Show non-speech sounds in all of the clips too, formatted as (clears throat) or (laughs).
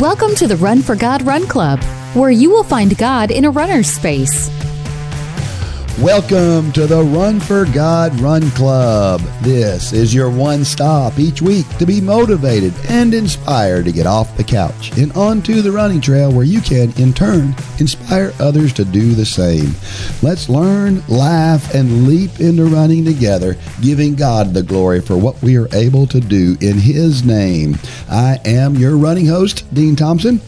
Welcome to the Run for God Run Club, where you will find God in a runner's space. Welcome to the Run for God Run Club. This is your one stop each week to be motivated and inspired to get off the couch and onto the running trail where you can, in turn, inspire others to do the same. Let's learn, laugh, and leap into running together, giving God the glory for what we are able to do in His name. I am your running host, Dean Thompson.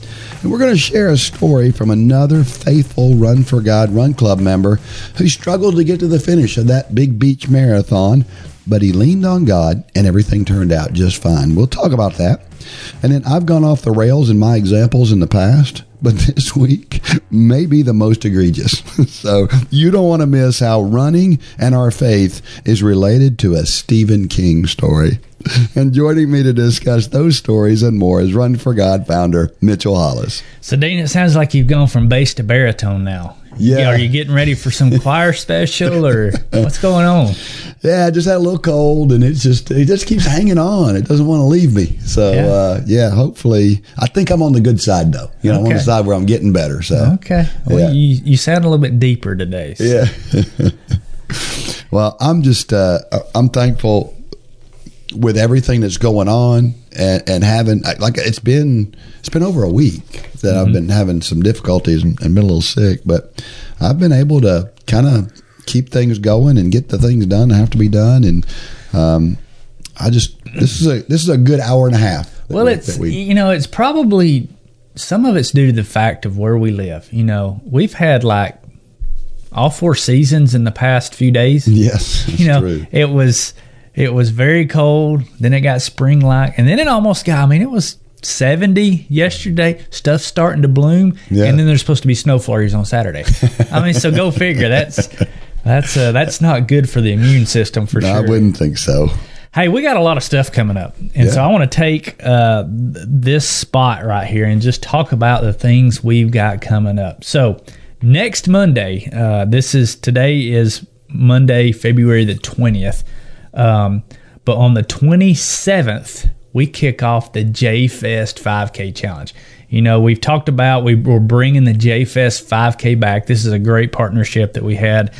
And we're going to share a story from another faithful Run for God Run Club member who struggled to get to the finish of that big beach marathon, but he leaned on God and everything turned out just fine. We'll talk about that. And then I've gone off the rails in my examples in the past, but (laughs) this week may be the most egregious. (laughs) so you don't want to miss how running and our faith is related to a Stephen King story. And joining me to discuss those stories and more is Run for God founder Mitchell Hollis. So, Dean, it sounds like you've gone from bass to baritone now. Yeah. Are you getting ready for some choir special or what's going on? Yeah, I just had a little cold and it's just it just keeps hanging on. It doesn't want to leave me. So Yeah. uh, yeah, hopefully I think I'm on the good side though. You know, I'm on the side where I'm getting better. So Okay. Well, Yeah. you, you sound a little bit deeper today. so- Yeah. (laughs) well, I'm just uh, I'm thankful with everything that's going on and, and having like it's been it's been over a week that I've been having some difficulties and, and been a little sick, but I've been able to kind of keep things going and get the things done that have to be done, and um, I just this is a this is a good hour and a half. Well, we- it's we- you know it's probably some of it's due to the fact of where we live. You know, we've had like all four seasons in the past few days. yes, you know, true. it was it was very cold. Then it got spring like, and then it almost got. I mean, it was seventy yesterday. Stuff's starting to bloom, Yeah. and then there's supposed to be snow flurries on Saturday. I mean, so go figure. That's (laughs) that's uh, that's not good for the immune system for No, sure. I wouldn't think so. Hey, we got a lot of stuff coming up. And so I want to take uh, th- this spot right here and just talk about the things we've got coming up. So, next Monday, uh, this is today is Monday, February the 20th. Um, but on the 27th, we kick off the J Fest 5K challenge. You know, we've talked about we, we're bringing the J Fest 5K back. This is a great partnership that we had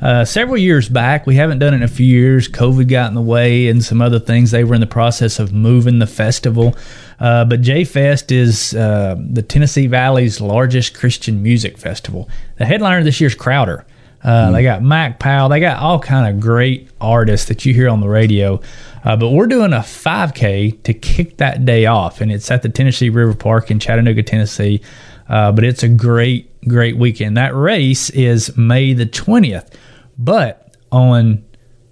uh, several years back. We haven't done it in a few years. COVID got in the way and some other things. They were in the process of moving the festival. Uh, but J Fest is uh, the Tennessee Valley's largest Christian music festival. The headliner this year is Crowder. Uh, They got Mac Powell. They got all kind of great artists that you hear on the radio. Uh, but we're doing a 5K to kick that day off, and it's at the Tennessee River Park in Chattanooga, Tennessee. Uh, but it's a great, great weekend. That race is May the 20th. But on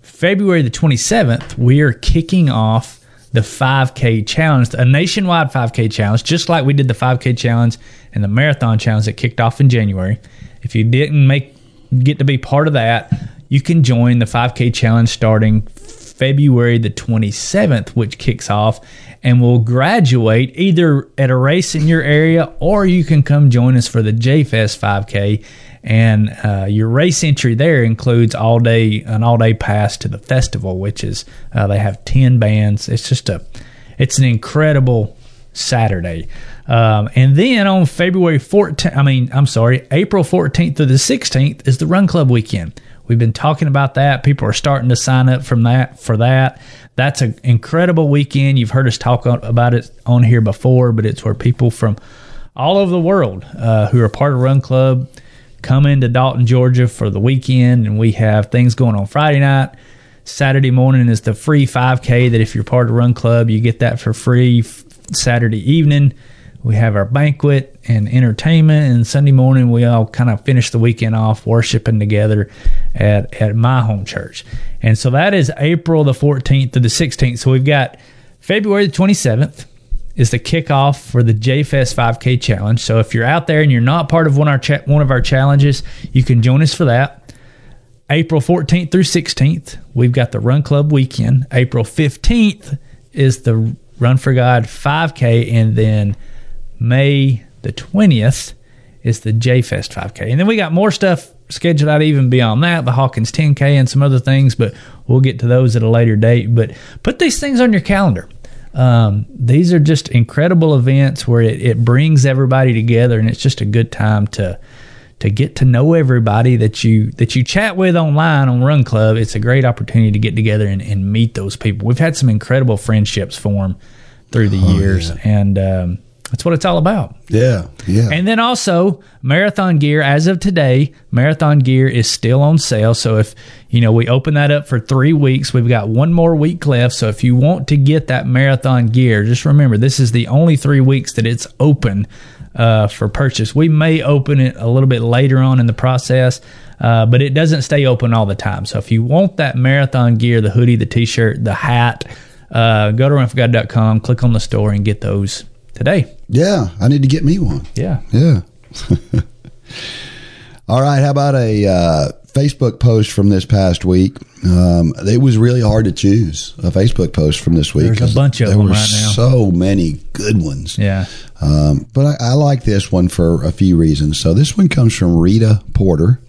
February the 27th, we are kicking off the 5K challenge, a nationwide 5K challenge, just like we did the 5K challenge and the marathon challenge that kicked off in January. If you didn't make get to be part of that, you can join the 5K challenge starting February the 27th, which kicks off and will graduate either at a race in your area or you can come join us for the JFest 5K. And uh, your race entry there includes all day an all day pass to the festival, which is uh, they have ten bands. It's just a it's an incredible Saturday. Um, and then on February 14th, I mean, I'm sorry, April 14th through the 16th is the Run Club weekend. We've been talking about that. People are starting to sign up from that for that. That's an incredible weekend. You've heard us talk about it on here before, but it's where people from all over the world uh, who are part of Run Club come into Dalton, Georgia for the weekend, and we have things going on Friday night. Saturday morning is the free 5K that if you're part of Run Club, you get that for free. Saturday evening, we have our banquet and entertainment, and Sunday morning we all kind of finish the weekend off worshiping together at at my home church. And so that is April the 14th to the 16th. So we've got February the 27th is the kickoff for the JFest 5K challenge. So if you're out there and you're not part of one our cha- one of our challenges, you can join us for that. April 14th through 16th, we've got the Run Club weekend. April 15th is the Run for God 5K, and then May the 20th is the J Fest 5K. And then we got more stuff scheduled out even beyond that, the Hawkins 10K and some other things, but we'll get to those at a later date. But put these things on your calendar. Um, these are just incredible events where it, it brings everybody together, and it's just a good time to to get to know everybody that you that you chat with online on Run Club. It's a great opportunity to get together and, and meet those people. We've had some incredible friendships form through the Oh, years, yeah. and um, that's what it's all about. Yeah, yeah. And then also marathon gear as of today, marathon gear is still on sale. So if you know we open that up for three weeks, we've got one more week left. So if you want to get that marathon gear, just remember this is the only three weeks that it's open uh, for purchase. We may open it a little bit later on in the process. Uh, but it doesn't stay open all the time. So if you want that marathon gear, the hoodie, the t-shirt, the hat, uh, go to runforgod.com, click on the store and get those today. yeah, I need to get me one. Yeah. Yeah. (laughs) All right. How about a uh, Facebook post from this past week? Um, it was really hard to choose a Facebook post from this week. There's a bunch of there them were right now. So many good ones. Yeah. Um, but I, I like this one for a few reasons. So this one comes from Rita Porter.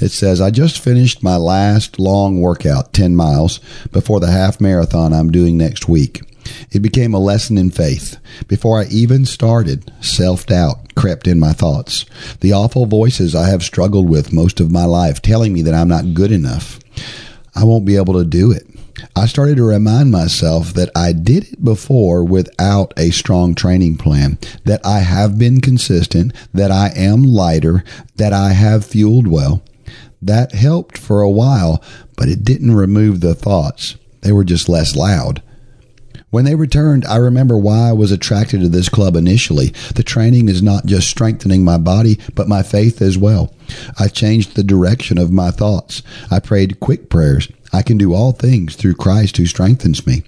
It says, I just finished my last long workout, 10 miles, before the half marathon I'm doing next week. It became a lesson in faith. Before I even started, self doubt crept in my thoughts. The awful voices I have struggled with most of my life telling me that I'm not good enough. I won't be able to do it. I started to remind myself that I did it before without a strong training plan, that I have been consistent, that I am lighter, that I have fueled well. That helped for a while, but it didn't remove the thoughts. They were just less loud. When they returned, I remember why I was attracted to this club initially. The training is not just strengthening my body, but my faith as well. I changed the direction of my thoughts. I prayed quick prayers. I can do all things through Christ who strengthens me.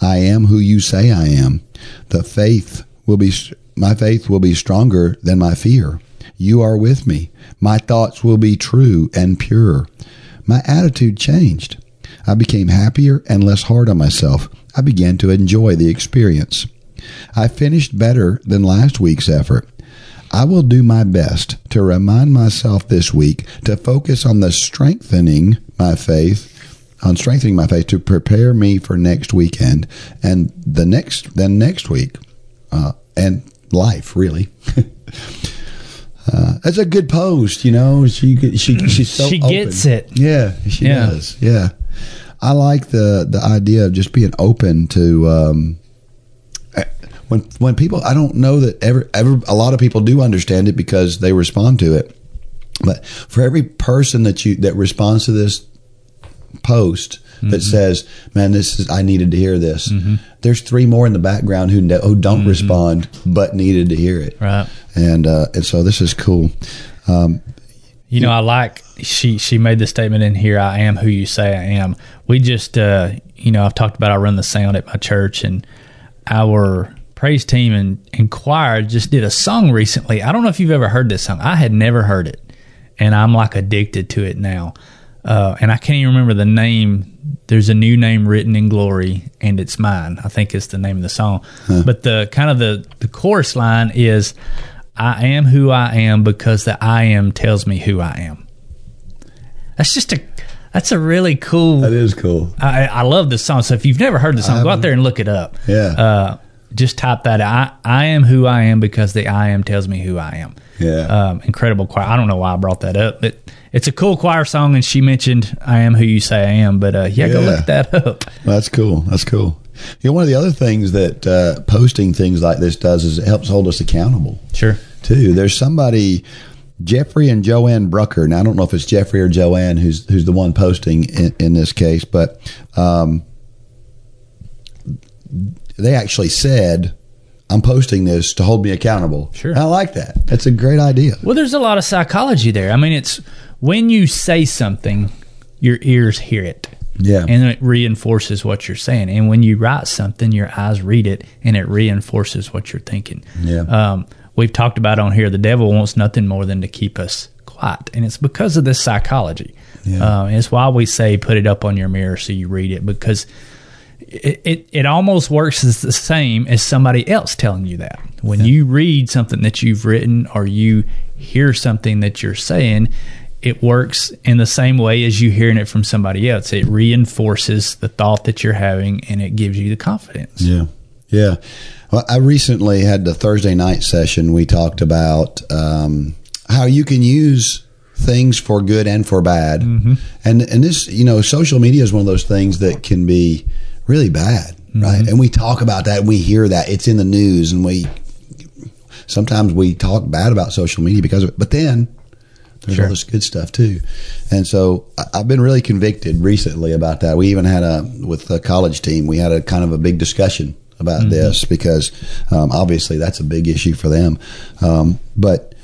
I am who you say I am. The faith will be my faith will be stronger than my fear. You are with me. My thoughts will be true and pure. My attitude changed. I became happier and less hard on myself. I began to enjoy the experience. I finished better than last week's effort. I will do my best to remind myself this week to focus on the strengthening my faith, on strengthening my faith to prepare me for next weekend and the next, then next week, uh, and life really. (laughs) Uh, that's a good post, you know. She she she's so She open. gets it. Yeah, she Yeah. does. Yeah, I like the the idea of just being open to um, eh, when when people. I don't know that ever ever a lot of people do understand it because they respond to it. But for every person that you that responds to this post that says, "Man, this is I needed to hear this," there's three more in the background who know, who don't respond but needed to hear it. Right. And uh, and so this is cool. Um, You know, I like she she made the statement in here. I am who you say I am. We just, uh, you know, I've talked about I run the sound at my church, and our praise team and, and choir just did a song recently. I don't know if you've ever heard this song. I had never heard it, and I'm like addicted to it now. Uh, and I can't even remember the name. There's a new name written in glory, and it's mine. I think it's the name of the song. But the kind of the the chorus line is, "I am who I am because the I am tells me who I am." That's just a that's a really cool. is cool. I, I love this song. So if you've never heard the song, go out there and look it up. Yeah. Uh, just type that. I I am who I am because the I am tells me who I am. Yeah. Um, incredible choir. I don't know why I brought that up, but it's a cool choir song, and she mentioned "I am who you say I am." But uh, yeah, go look that up. That's cool. That's cool. You know, one of the other things that uh, posting things like this does is it helps hold us accountable Sure. too. There's somebody, Jeffrey and Joanne Brucker. Now I don't know if it's Jeffrey or Joanne who's who's the one posting in, in this case, but um, they actually said, "I'm posting this to hold me accountable." Sure. And I like that. That's a great idea. Well, there's a lot of psychology there. I mean, it's when you say something, your ears hear it. Yeah. And it reinforces what you're saying. And when you write something, your eyes read it and it reinforces what you're thinking. Yeah. Um, we've talked about on here the devil wants nothing more than to keep us quiet. And it's because of this psychology. Yeah. Uh, it's why we say put it up on your mirror so you read it because it, it, it almost works as the same as somebody else telling you that. When you read something that you've written or you hear something that you're saying, it works in the same way as you hearing it from somebody else. It reinforces the thought that you're having and it gives you the confidence. Yeah. Yeah. Well, I recently had the Thursday night session. We talked about um, how you can use things for good and for bad. Mm-hmm. And and this, you know, social media is one of those things that can be really bad, Mm-hmm. right? And we talk about that we hear that it's in the news and we sometimes we talk bad about social media because of it. But then there's Sure. all this good stuff too. And so I've been really convicted recently about that. We even had a with the college team, we had a kind of a big discussion about this because um, obviously that's a big issue for them. Um, but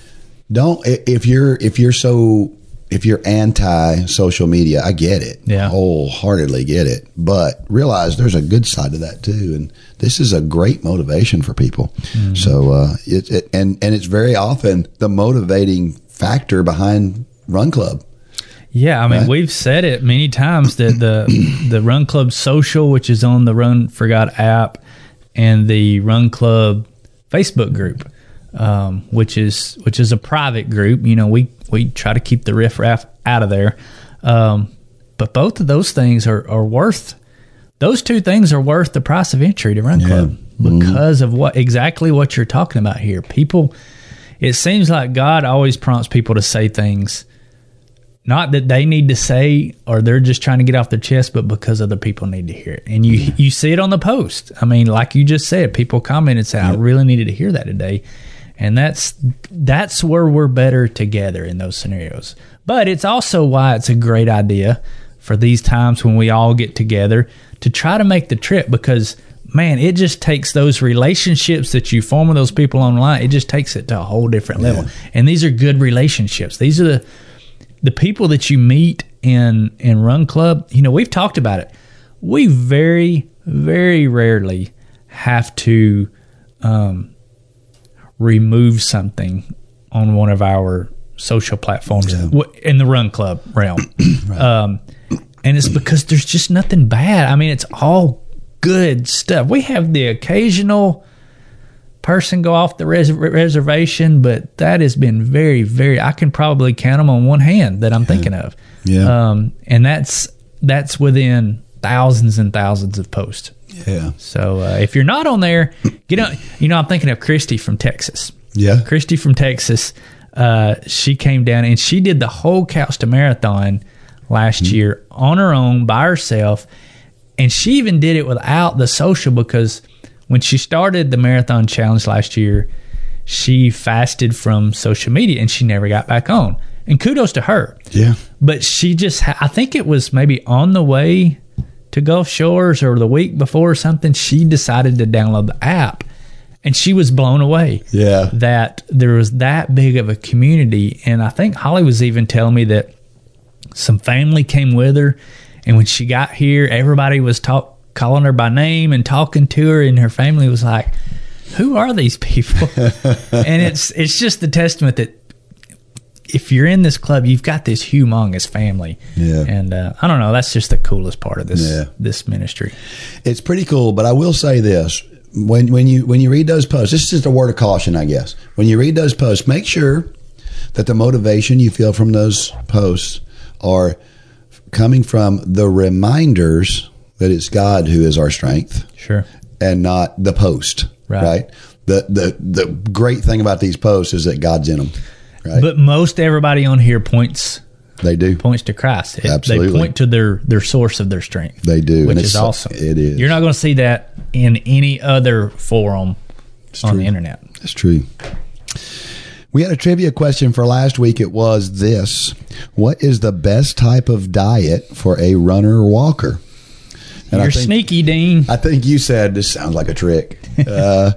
don't if you're if you're so if you're anti social media, I get it. Yeah. wholeheartedly get it. But realize there's a good side to that too, and this is a great motivation for people. So uh, it, it and and it's very often the motivating factor behind Run Club. Yeah, I mean, Right. we've said it many times that the (clears throat) the Run Club Social, which is on the Run for God app, and the Run Club Facebook group, um, which is which is a private group. You know, we we try to keep the riffraff out of there, um, but both of those things are are worth. Those two things are worth the price of entry to Run Club because of what exactly what you're talking about here. People, it seems like God always prompts people to say things not that they need to say or they're just trying to get off their chest, but because other people need to hear it. And you you see it on the post. I mean, like you just said, people comment and say, "I really needed to hear that today," and that's that's where we're better together in those scenarios. But it's also why it's a great idea for these times when we all get together to try to make the trip because man, it just takes those relationships that you form with those people online. It just takes it to a whole different level. And these are good relationships. These are the the people that you meet in in Run Club, you know, we've talked about it. We very very rarely have to um, remove something on one of our social platforms w- in the Run Club realm, (clears throat) um, and it's because there's just nothing bad. I mean, it's all good stuff. We have the occasional person go off the res- reservation, but that has been very, very. I can probably count them on one hand that I'm thinking of. Yeah. Um, and that's that's within thousands and thousands of posts. Yeah. So uh, if you're not on there, get on. You know, I'm thinking of Christy from Texas. Yeah. Christy from Texas. Uh, she came down and she did the whole couch to marathon last year on her own by herself, and she even did it without the social because when she started the marathon challenge last year, she fasted from social media and she never got back on. And kudos to her Yeah. but she just i think it was maybe on the way to gulf shores or the week before or something she decided to download the app and she was blown away Yeah. that there was that big of a community and i think holly was even telling me that some family came with her and when she got here everybody was talk- calling her by name and talking to her and her family was like who are these people (laughs) and it's it's just the testament that if you're in this club, you've got this humongous family. Yeah. And uh, I don't know, that's just the coolest part of this Yeah. this ministry. It's pretty cool, but I will say this: when when you when you read those posts, this is just a word of caution, I guess. When you read those posts, make sure that the motivation you feel from those posts are coming from the reminders that it's God who is our strength Sure. and not the post. Right. Right. The the the great thing about these posts is that God's in them. Right. But most everybody on here points they do. points to Christ. It- Absolutely. They point to their their source of their strength. They do, which and is it's- awesome. it is. You're not going to see that in any other forum on true. the internet. That's true. We had a trivia question for last week. It was this What is the best type of diet for a runner or walker? And You're think- sneaky, Dean. I think you said this sounds like a trick. (laughs) Uh,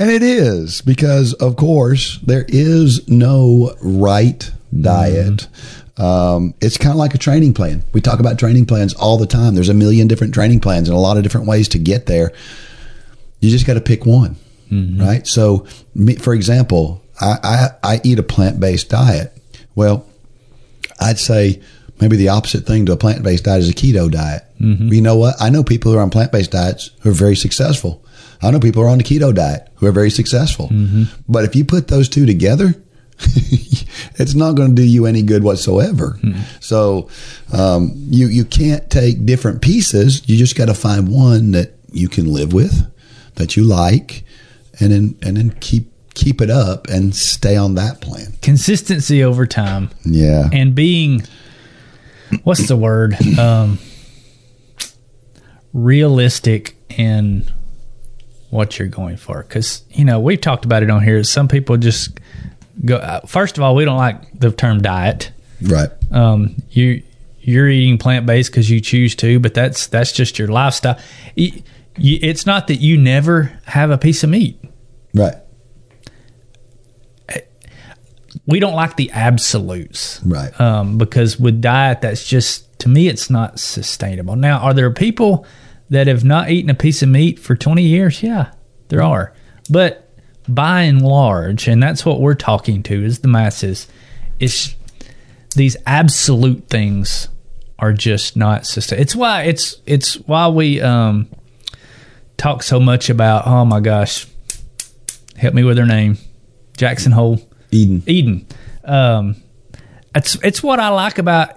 and it is because, of course, there is no right diet. Um, it's kind of like a training plan. We talk about training plans all the time. There's a million different training plans and a lot of different ways to get there. You just got to pick one, right? So, me, for example, I, I, I eat a plant based diet. Well, I'd say maybe the opposite thing to a plant based diet is a keto diet. Mm-hmm. You know what? I know people who are on plant based diets who are very successful. I know people who are on the keto diet who are very successful. Mm-hmm. But if you put those two together, (laughs) it's not going to do you any good whatsoever. Mm-hmm. So um, you you can't take different pieces. You just got to find one that you can live with, that you like, and then and then keep keep it up and stay on that plan. Consistency over time Yeah. and being what's the word? Um, realistic in what you're going for. Because you know we've talked about it on here. Some people just go. Uh, first of all, we don't like the term diet. right. Um, you you're eating plant based because you choose to, but that's that's just your lifestyle. It's not that you never have a piece of meat. Right. We don't like the absolutes. Right. um, because with diet, that's just to me, it's not sustainable. Now, are there people that have not eaten a piece of meat for 20 years? Yeah, there are. But by and large, and that's what we're talking to is the masses, is these absolute things are just not sustainable. It's why it's it's why we um, talk so much about. Oh my gosh, help me with her name, Jackson Hole. Eden. Eden. Um, it's it's what I like about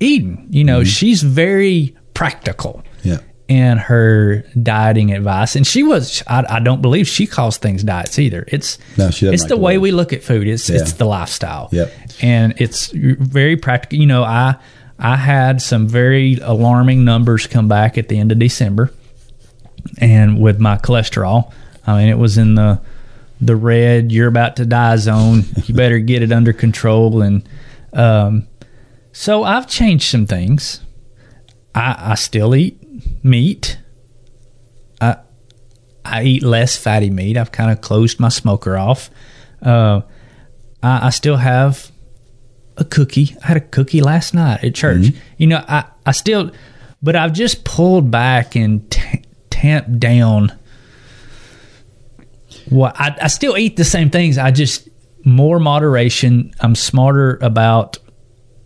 Eden. You know, she's very practical Yeah. in her dieting advice, and she was. I, I don't believe she calls things diets either. It's No, she doesn't It's like the way we look at food. It's it's the lifestyle. Yep. and it's very practical. You know, I I had some very alarming numbers come back at the end of December, and with my cholesterol, I mean, it was in the the red you're about to die zone. You better get it under control. And um, so i've changed some things. I, I still eat meat. I i eat less fatty meat. I've kind of closed my smoker off. Uh, I, I still have a cookie. I had a cookie last night at church. You know i i still but i've just pulled back and t- tamped down well, I, I still eat the same things. I just more moderation. I'm smarter about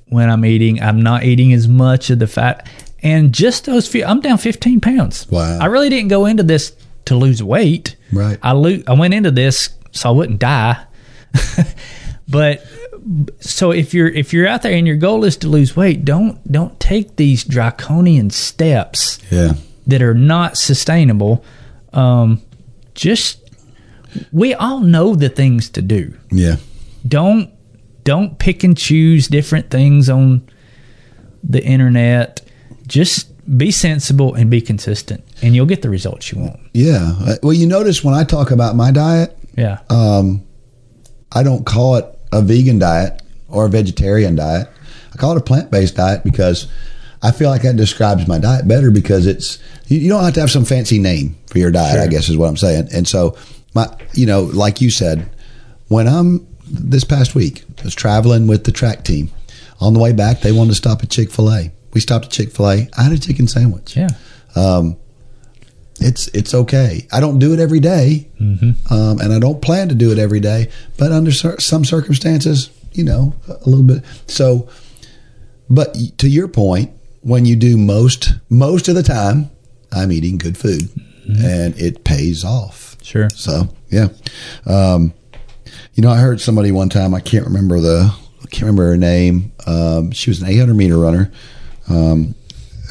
when I'm eating. I'm not eating as much of the fat, and just those few. I'm down 15 pounds. Wow. I really didn't go into this to lose weight. Right. I lo- I went into this so I wouldn't die. (laughs) but so if you're if you're out there and your goal is to lose weight, don't don't take these draconian steps Yeah. that are not sustainable. Um, just we all know the things to do. Yeah. Don't don't pick and choose different things on the internet. Just be sensible and be consistent, and you'll get the results you want. Yeah. Uh, Well, you notice when I talk about my diet, Yeah, um, I don't call it a vegan diet or a vegetarian diet. I call it a plant based diet because I feel like that describes my diet better because it's you, you don't have to have some fancy name for your diet. I guess is what I'm saying. And so my, you know, like you said, when I'm this past week, I was traveling with the track team. On the way back, they wanted to stop at Chick Fil A. We stopped at Chick Fil A. I had a chicken sandwich. yeah, Um, it's it's okay. I don't do it every day, mm-hmm. um, and I don't plan to do it every day. But under cer- some circumstances, you know, a little bit. So, but to your point, when you do most most of the time, I'm eating good food, and it pays off. Sure. So yeah, um, you know, I heard somebody one time. I can't remember the I can't remember her name. Um, she was an 800 meter runner, um,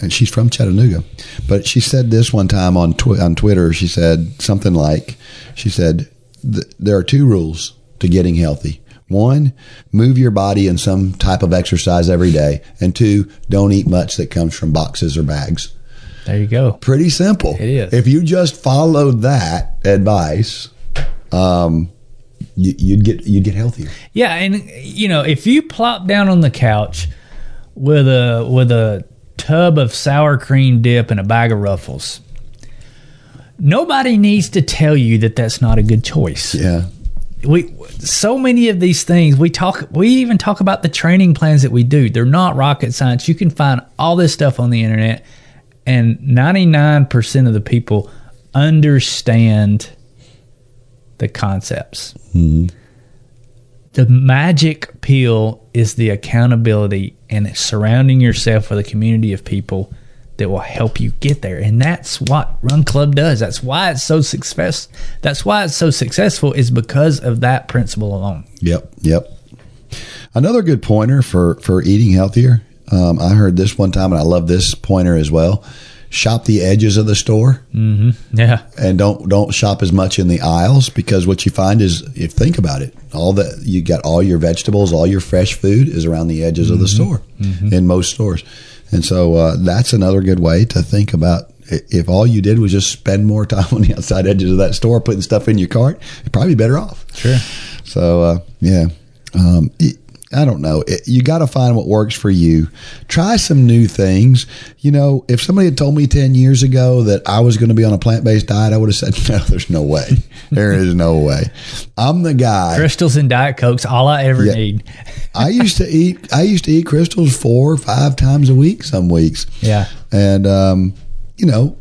and she's from Chattanooga. But she said this one time on tw- on Twitter. She said something like, "She said there are two rules to getting healthy." One, move your body in some type of exercise every day. And two, don't eat much that comes from boxes or bags There you go. pretty simple. It is. If you just followed that advice, um, you, you'd get you'd get healthier. Yeah, and you know, if you plop down on the couch with a with a tub of sour cream dip and a bag of ruffles, nobody needs to tell you that that's not a good choice. Yeah, We so many of these things we talk we even talk about the training plans that we do. They're not rocket science. You can find all this stuff on the internet and 99% of the people understand the concepts. Hmm. The magic pill is the accountability and surrounding yourself with a community of people that will help you get there. And that's what Run Club does. That's why it's so success. That's why it's so successful is because of that principle alone. yep, yep. Another good pointer for for eating healthier. Um, I heard this one time, and I love this pointer as well. shop the edges of the store. Yeah. and don't don't shop as much in the aisles because what you find is if think about it all that you got all your vegetables all your fresh food is around the edges of the store in most stores. And so uh, that's another good way to think about if all you did was just spend more (laughs) time on the outside edges of that store putting stuff in your cart you'd probably be better off. Sure. so uh, yeah, um, it, I don't know. It, you got to find what works for you. Try some new things. You know, if somebody had told me ten years ago that I was going to be on a plant based diet, I would have said, (laughs) "No, there's no way. There is no way." I'm the guy. Krystals and Diet Cokes, all I ever Yeah. need. I used to eat. I used to eat Krystals four, or five times a week. Some weeks. Yeah. and um, you know,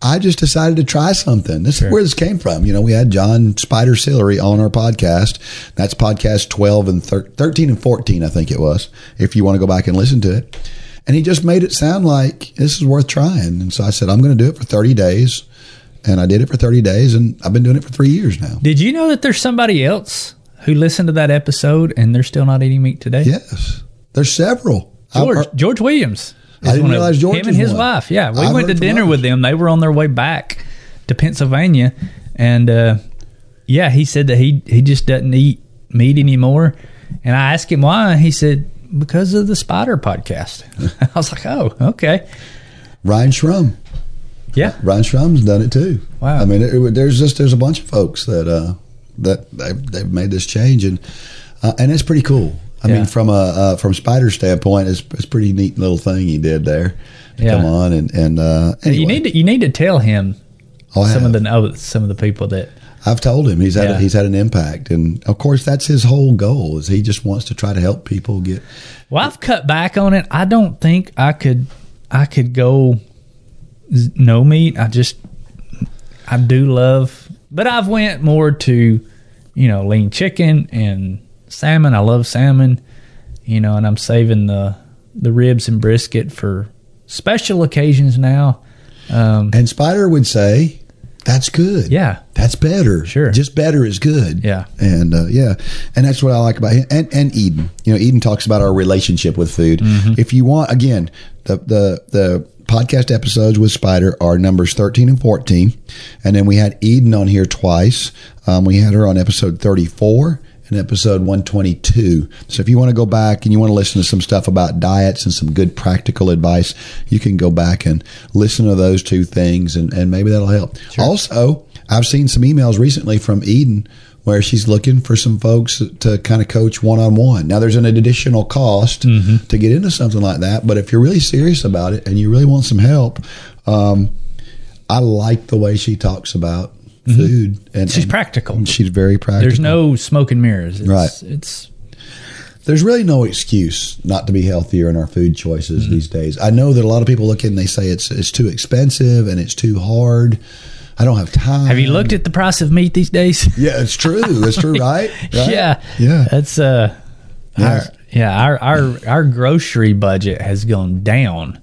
I just decided to try something. This Sure. is where this came from. You know, we had John Spider Sillery on our podcast. That's podcast twelve and thir- thirteen and fourteen, I think it was. If you want to go back and listen to it, and he just made it sound like this is worth trying. And so I said, I'm going to do it for thirty days, and I did it for thirty days, and I've been doing it for three years now. Did you know that there's somebody else who listened to that episode and they're still not eating meat today? Yes, there's several. George I- George uh, Williams. I didn't realize George him and his one. wife. Yeah, we I've went to dinner with them. They were on their way back to Pennsylvania, and uh, yeah, he said that he he just doesn't eat meat anymore. And I asked him why. He said because of the Spider podcast. (laughs) I was like, oh, okay, Ryan Shrum. yeah, Ryan Strum's done it too. Wow. I mean, it, it- there's just there's a bunch of folks that uh, that they've, they've made this change, and uh, and it's pretty cool. I Yeah. mean, from a uh, from Spider standpoint, it's it's a pretty neat little thing he did there. To Yeah. Come on and and uh, anyway, you need to you need to tell him Oh, I some of have. the oh, some of the people that I've told him he's had Yeah. a, he's had an impact, and of course that's his whole goal is he just wants to try to help people get. Well, I've cut back on it. I don't think I could. I could go no meat. I just I do love, but I've went more to you know lean chicken and salmon. I love salmon, you know, and I'm saving the the ribs and brisket for special occasions now. Um, And Spider would say, "That's good. yeah, That's better. Sure. Just better is good. Yeah. And uh, yeah. And that's what I like about him. And, and Eden. You know, Eden talks about our relationship with food. Mm-hmm. If you want, again, the, the, the podcast episodes with Spider are numbers 13 and 14. And then we had Eden on here twice. Um, we had her on episode 34 and episode 122. So if you want to go back and you want to listen to some stuff about diets and some good practical advice, you can go back and listen to those two things and, and maybe that'll help. Also, I've seen some emails recently from Eden where she's looking for some folks to kind of coach one on one. Now, there's an additional cost to get into something like that, but if you're really serious about it and you really want some help, um, I like the way she talks about food. And she's and practical. She's very practical. There's no smoke and mirrors. It's, Right. It's there's really no excuse not to be healthier in our food choices Mm-hmm. these days. I know that a lot of people look in and they say it's it's too expensive and it's too hard. I don't have time. have you looked at the price of meat these days? (laughs) Yeah, it's true. It's true, (laughs) right? Right? Yeah, Yeah. That's uh, Yes. our, yeah. Our our our grocery budget has gone down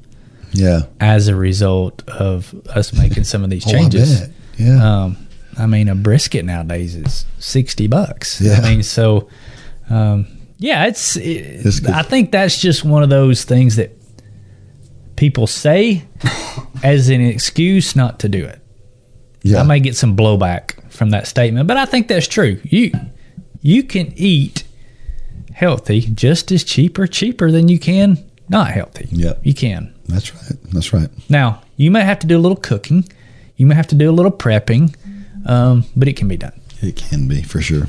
Yeah. as a result of us making some of these Oh, changes. bet. Yeah. Um, I mean, a brisket nowadays is sixty bucks. Yeah. I mean, so um, yeah, it's. It, It's. I think that's just one of those things that people say (laughs) as an excuse not to do it. yeah. I may get some blowback from that statement, but I think that's true. You you can eat healthy just as cheap or cheaper than you can not healthy. Yep. You can. That's right. That's right. Now, you may have to do a little cooking. You may have to do a little prepping, um, but it can be done. It can be for sure.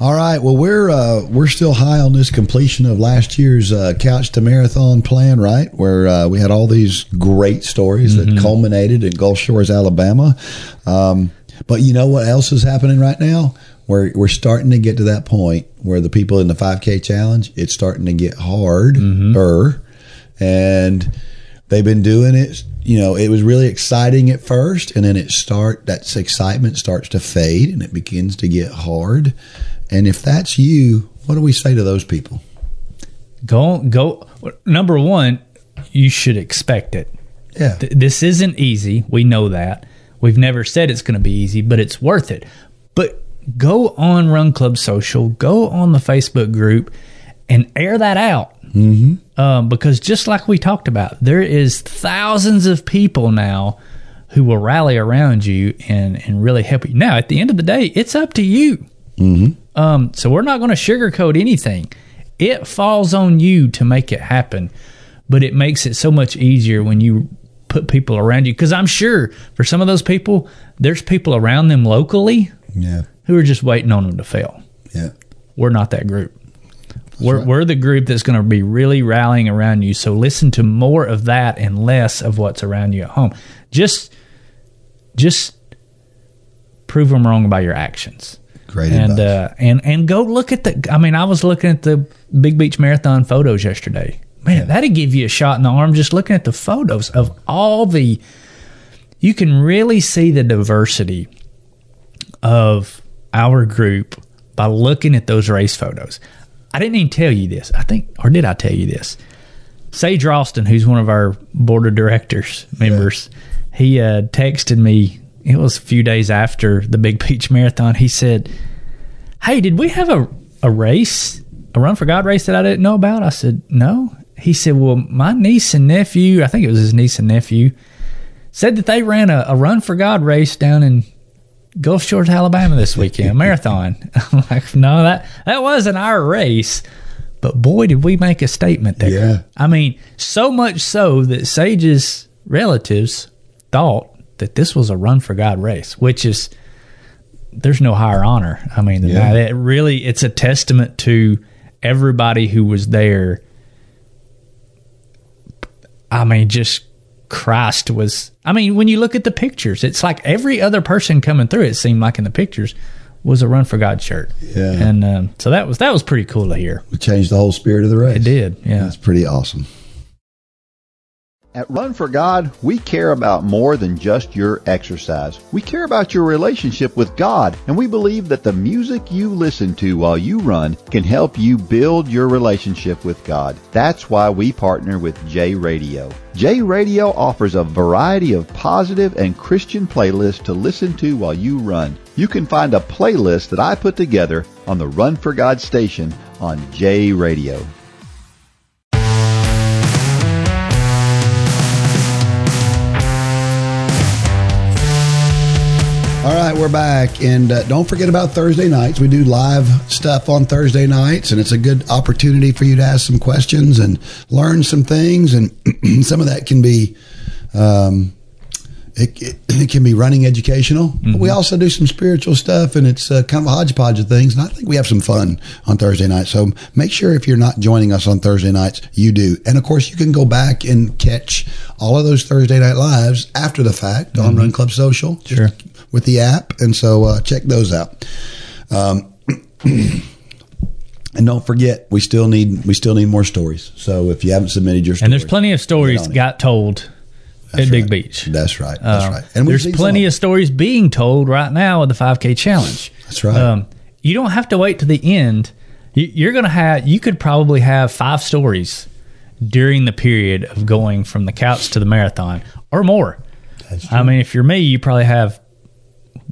All right. Well, we're uh, we're still high on this completion of last year's uh, couch to marathon plan, right? Where uh, we had all these great stories that culminated in Gulf Shores, Alabama. Um, but you know what else is happening right now? We're we're starting to get to that point where the people in the 5K challenge, it's starting to get harder, and they've been doing it you know it was really exciting at first and then it start that excitement starts to fade and it begins to get hard and if that's you what do we say to those people Go go. Number one, you should expect it. yeah Th- This isn't easy. We know that. We've never said it's going to be easy, but it's worth it. But go on Run Club Social, go on the Facebook group, and air that out. Mm-hmm. Um, because just like we talked about, there is thousands of people now who will rally around you and, and really help you. Now, at the end of the day, it's up to you. Um, so we're not going to sugarcoat anything. It falls on you to make it happen, but it makes it so much easier when you put people around you. Because I'm sure for some of those people, there's people around them locally Yeah. who are just waiting on them to fail. Yeah. We're not that group. We're, right. we're the group that's going to be really rallying around you. So listen to more of that and less of what's around you at home. Just, just prove them wrong by your actions Great and advice. uh, and and go look at the. I mean, I was looking at the Big Beach Marathon photos yesterday. Man, that'd give you a shot in the arm just looking at the photos of all the. You can really see the diversity of our group by looking at those race photos. I didn't even tell you this. I think, or did I tell you this? Sage Ralston, who's one of our board of directors members, he uh, texted me. It was a few days after the Big Beach Marathon. He said, "Hey, did we have a a race, a Run for God race that I didn't know about?" I said, "No." He said, "Well, my niece and nephew, I think it was his niece and nephew, said that they ran a, a Run for God race down in Gulf Shores, Alabama this weekend, marathon." (laughs) I'm like, "No, that that wasn't our race." But boy, did we make a statement there. Yeah. I mean, so much so that Sage's relatives thought that this was a run for God race, which is there's no higher honor. I mean, than Yeah. that. It really it's a testament to everybody who was there. I mean, just Christ was. I mean, when you look at the pictures, it's like every other person coming through. It seemed like in the pictures was a run for God shirt. Yeah. and um, so that was that was pretty cool to hear. We changed the whole spirit of the race. It did, yeah. That's pretty awesome. At Run for God, we care about more than just your exercise. We care about your relationship with God, and we believe that the music you listen to while you run can help you build your relationship with God. That's why we partner with J Radio. J Radio offers a variety of positive and Christian playlists to listen to while you run. You can find a playlist that I put together on the Run for God station on J Radio. All right, we're back. And uh, don't forget about Thursday nights. We do live stuff on Thursday nights, and it's a good opportunity for you to ask some questions and learn some things. And (clears throat) some of that can be. Um, it, it, it can be running educational, but we also do some spiritual stuff, and it's uh, kind of a hodgepodge of things. And I think we have some fun on Thursday nights. So make sure if you're not joining us on Thursday nights, you do. And of course, you can go back and catch all of those Thursday night lives after the fact on Run Club Social, Sure. with the app. And so uh, check those out. Um, (clears throat) and don't forget, we still need we still need more stories. So if you haven't submitted your story, And there's plenty of stories got told That's at Big right. Beach. That's right. That's Uh, right. And there's plenty of stories being told right now with the 5K challenge. That's right. Um, you don't have to wait to the end. You- You're going to have, you could probably have five stories during the period of going from the couch to the marathon or more. That's I mean, if you're me, you probably have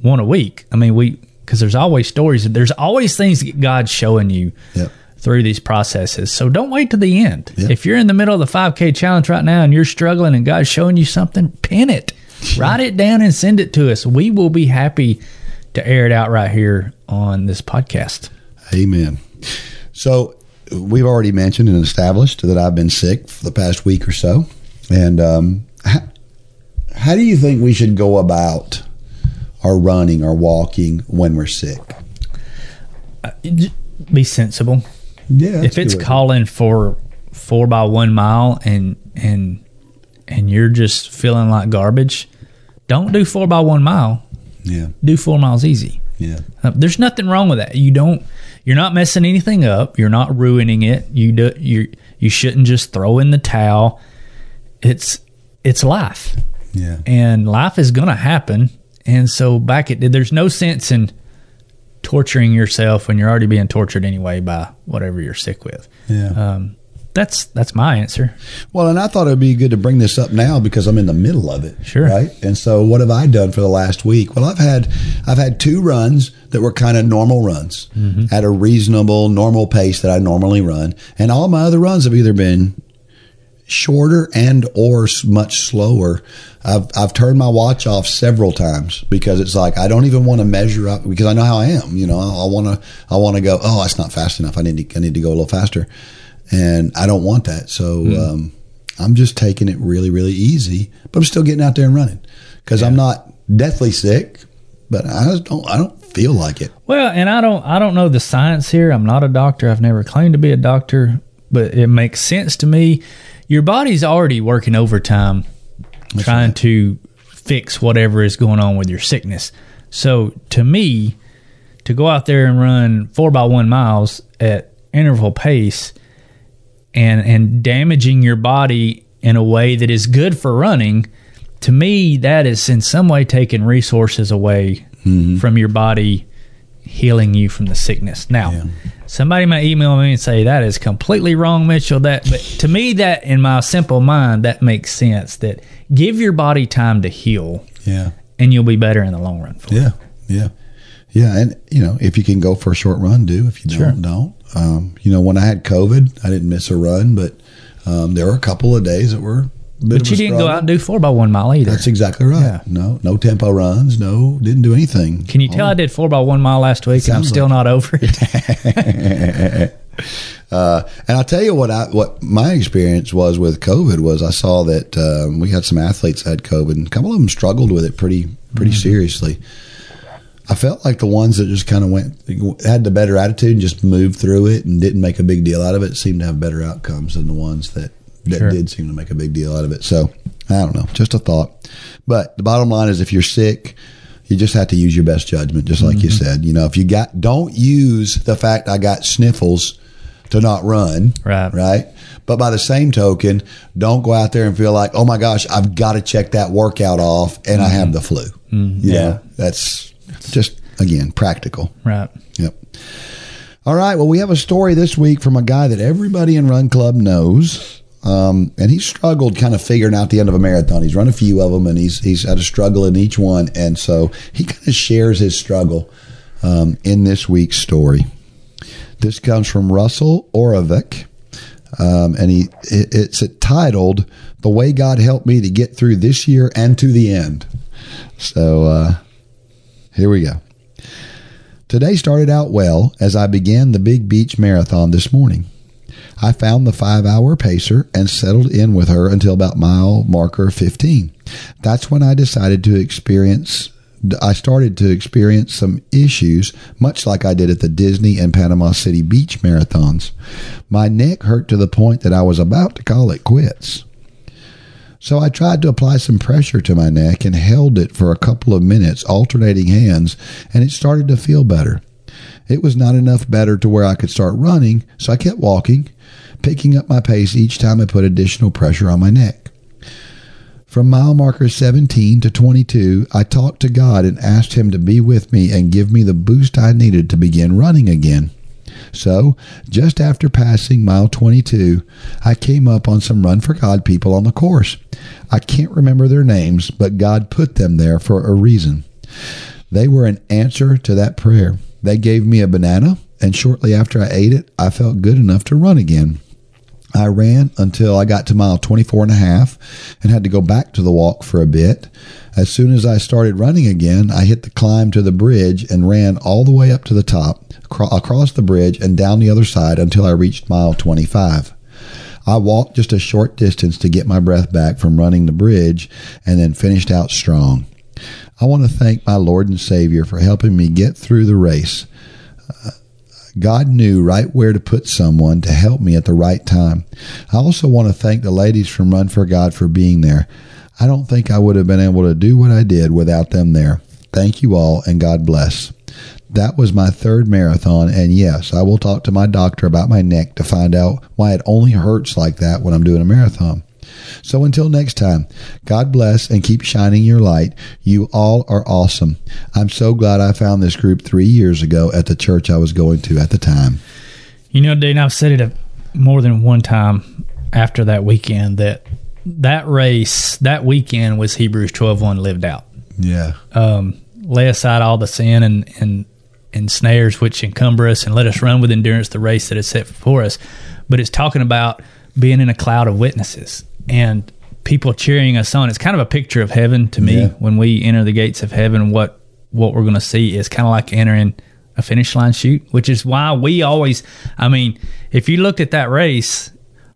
one a week. I mean, we, because there's always stories, there's always things that God's showing you Yep. Through these processes. So don't wait to the end. Yep. If you're in the middle of the 5K challenge right now and you're struggling and God's showing you something, pin it, (laughs) write it down and send it to us. We will be happy to air it out right here on this podcast. Amen. So we've already mentioned and established that I've been sick for the past week or so. And um, how, how do you think we should go about our running or walking when we're sick? Be sensible. Yeah, if it's calling for four by one mile and and and you're just feeling like garbage, don't do four by one mile. yeah, Do four miles easy. yeah, Uh, There's nothing wrong with that. You don't. You're not messing anything up. You're not ruining it. You do. You you shouldn't just throw in the towel. It's it's life, yeah, and life is gonna happen. And so back at there's no sense in torturing yourself when you're already being tortured anyway by whatever you're sick with. yeah. Um, that's that's my answer. Well, and I thought it would be good to bring this up now because I'm in the middle of it. Sure. Right. And so, what have I done for the last week? Well, I've had I've had two runs that were kind of normal runs at a reasonable, normal pace that I normally run, and all my other runs have either been shorter and or much slower. I've I've turned my watch off several times because it's like I don't even want to measure up because I know how I am. You know, I want to I want to go. Oh, that's not fast enough. I need to I need to go a little faster, and I don't want that. So um, I'm just taking it really really easy, but I'm still getting out there and running because I'm not deathly sick, but I just don't I don't feel like it. Well, and I don't I don't know the science here. I'm not a doctor. I've never claimed to be a doctor, but it makes sense to me. Your body's already working overtime trying to fix whatever is going on with your sickness. So to me, to go out there and run four by one miles at interval pace and and damaging your body in a way that is good for running, to me that is in some way taking resources away mm-hmm. from your body healing you from the sickness. Now, somebody might email me and say that is completely wrong, Mitchell. That, but to me, that in my simple mind, that makes sense. That give your body time to heal, Yeah. and you'll be better in the long run. For it. Yeah, yeah, yeah. And you know, if you can go for a short run, do. If you don't, don't. Um, you know, when I had COVID, I didn't miss a run, but um, there were a couple of days that were. But you didn't go out and do four by one mile either. That's exactly right. Yeah. No, no tempo runs. No, didn't do anything. Can you tell I did four by one mile last week and I'm still not over it? (laughs) (laughs) Uh, and I'll tell you what I what my experience was with COVID was I saw that um, we had some athletes that had COVID and a couple of them struggled with it pretty pretty Mm-hmm. seriously. I felt like the ones that just kind of went had the better attitude and just moved through it and didn't make a big deal out of it seemed to have better outcomes than the ones that that Sure. did seem to make a big deal out of it. So I don't know, just a thought. But the bottom line is, if you're sick. You just have to use your best judgment, just like you mm-hmm. said. You know, if you got, don't use the fact I got sniffles to not run. Right. Right. But by the same token, don't go out there and feel like, oh my gosh, I've got to check that workout off and I have mm-hmm. the flu. Mm-hmm. You Yeah. know, that's just, again, practical. right. Yep. All right. Well, we have a story this week from a guy that everybody in Run Club knows. Um, and he struggled kind of figuring out the end of a marathon. He's run a few of them and he's, he's had a struggle in each one. And so he kind of shares his struggle um, in this week's story. This comes from Russell Oravik. Um, and he it, it's titled "The Way God Helped Me to Get Through This Year and to the End." So uh, here we go. Today started out well as I began the Big Beach Marathon this morning. I found the five hour pacer and settled in with her until about mile marker 15. That's when I decided to experience, I started to experience some issues, much like I did at the Disney and Panama City Beach marathons. My neck hurt to the point that I was about to call it quits. So I tried to apply some pressure to my neck and held it for a couple of minutes, alternating hands, and it started to feel better. It was not enough better to where I could start running, so I kept walking, picking up my pace each time I put additional pressure on my neck. From mile marker 17 to 22, I talked to God and asked Him to be with me and give me the boost I needed to begin running again. So, just after passing mile 22, I came up on some Run for God people on the course. I can't remember their names, but God put them there for a reason. They were an answer to that prayer. They gave me a banana, and shortly after I ate it, I felt good enough to run again. I ran until I got to mile 24 and a half and had to go back to the walk for a bit. As soon as I started running again, I hit the climb to the bridge and ran all the way up to the top, across the bridge and down the other side until I reached mile 25. I walked just a short distance to get my breath back from running the bridge and then finished out strong. I want to thank my Lord and Savior for helping me get through the race. Uh, God knew right where to put someone to help me at the right time. I also want to thank the ladies from Run for God for being there. I don't think I would have been able to do what I did without them there. Thank you all and God bless. That was my third marathon, and yes, I will talk to my doctor about my neck to find out why it only hurts like that when I'm doing a marathon. So until next time, God bless and keep shining your light. You all are awesome. I'm so glad I found this group three years ago at the church I was going to at the time. You know, Dean, I've said it more than one time after that weekend that that race that weekend was Hebrews 12:1 lived out. Yeah. Um, lay aside all the sin and and and snares which encumber us, and let us run with endurance the race that is set before us. But it's talking about being in a cloud of witnesses and people cheering us on. It's kind of a picture of heaven to me Yeah. when we enter the gates of heaven. What what we're going to see is kind of like entering a finish line chute, which is why we always. I mean, if you looked at that race,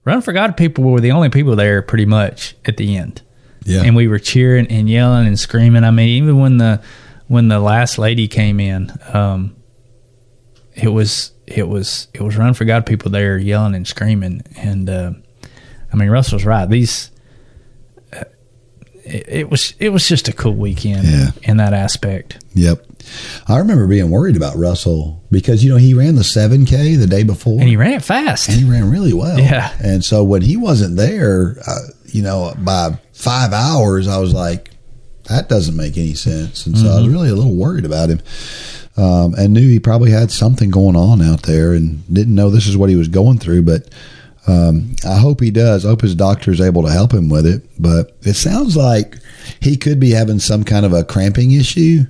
Run for God people were the only people there pretty much at the end Yeah. and we were cheering and yelling and screaming. I mean, even when the when the last lady came in, um, it was it was it was run for God people there yelling and screaming. And uh, I mean, Russell's right. These uh, it, it was it was just a cool weekend Yeah. in that aspect. Yep. I remember being worried about Russell because you know he ran the 7K the day before And he ran it fast. and he ran really well. Yeah. And so when he wasn't there, uh, you know, by five hours, I was like, that doesn't make any sense. And so I was really a little worried about him. Um, and knew he probably had something going on out there and didn't know this is what he was going through. But um, I hope he does. I hope his doctor is able to help him with it. But it sounds like he could be having some kind of a cramping issue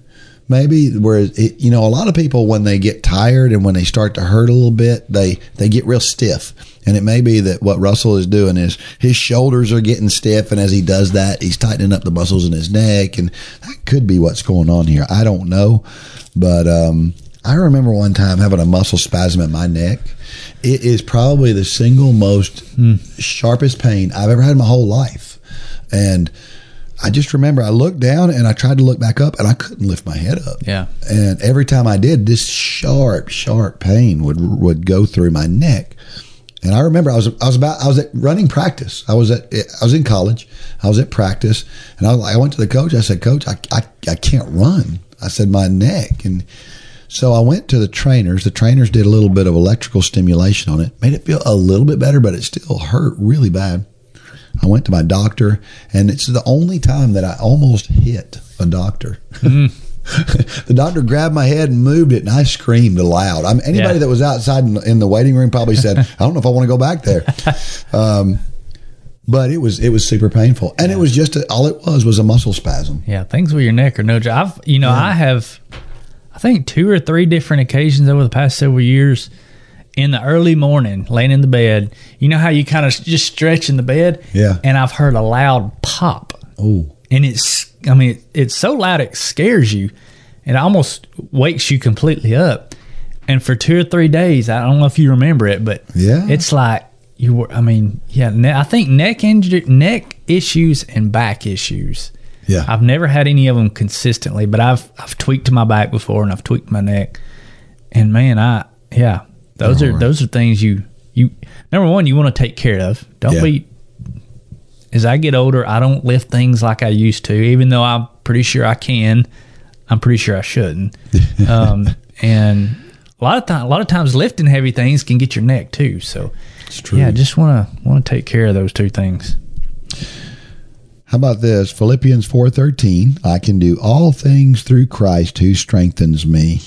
maybe where it, you know a lot of people when they get tired and when they start to hurt a little bit they they get real stiff. And it may be that what russell is doing is his shoulders are getting stiff and as he does that he's tightening up the muscles in his neck. And that could be what's going on here. I don't know. But um i remember one time having a muscle spasm in my neck it is probably the single most hmm. sharpest pain i've ever had in my whole life and I just remember I looked down and I tried to look back up and I couldn't lift my head up. Yeah. And every time I did, this sharp, sharp pain would would go through my neck. And I remember I was I was about I was at running practice. I was at I was in college. I was at practice, and I was like, I went to the coach. I said, Coach, I I, I can't run. I said my neck, and so I went to the trainers. The trainers did a little bit of electrical stimulation on it, made it feel a little bit better, but it still hurt really bad. I went to my doctor, and it's the only time that I almost hit a doctor. (laughs) the doctor grabbed my head and moved it, and I screamed aloud. I mean, anybody Yeah. that was outside in, in the waiting room probably said, (laughs) "I don't know if I want to go back there." Um, but it was it was super painful, and it was just a, all it was was a muscle spasm. Yeah, things with your neck are no joke. I've, you know, I have, think two or three different occasions over the past several years. In the early morning, laying in the bed, you know how you kind of just stretch in the bed, Yeah. And I've heard a loud pop, Oh, and it's, I mean, it, it's so loud it scares you, it almost wakes you completely up. And for two or three days, I don't know if you remember it, but Yeah. it's like you were. I mean, yeah, I think neck injury, neck issues, and back issues. Yeah, I've never had any of them consistently, but I've I've tweaked my back before and I've tweaked my neck. And man, I yeah, those are those are things you you number one you want to take care of. Don't Yeah. be as I get older, I don't lift things like I used to, even though I'm pretty sure I can. I'm pretty sure I shouldn't. (laughs) um, and a lot of time, a lot of times, lifting heavy things can get your neck too. So, it's true. yeah, just want to want to take care of those two things. How about this? Philippians 4:13, I can do all things through Christ who strengthens me.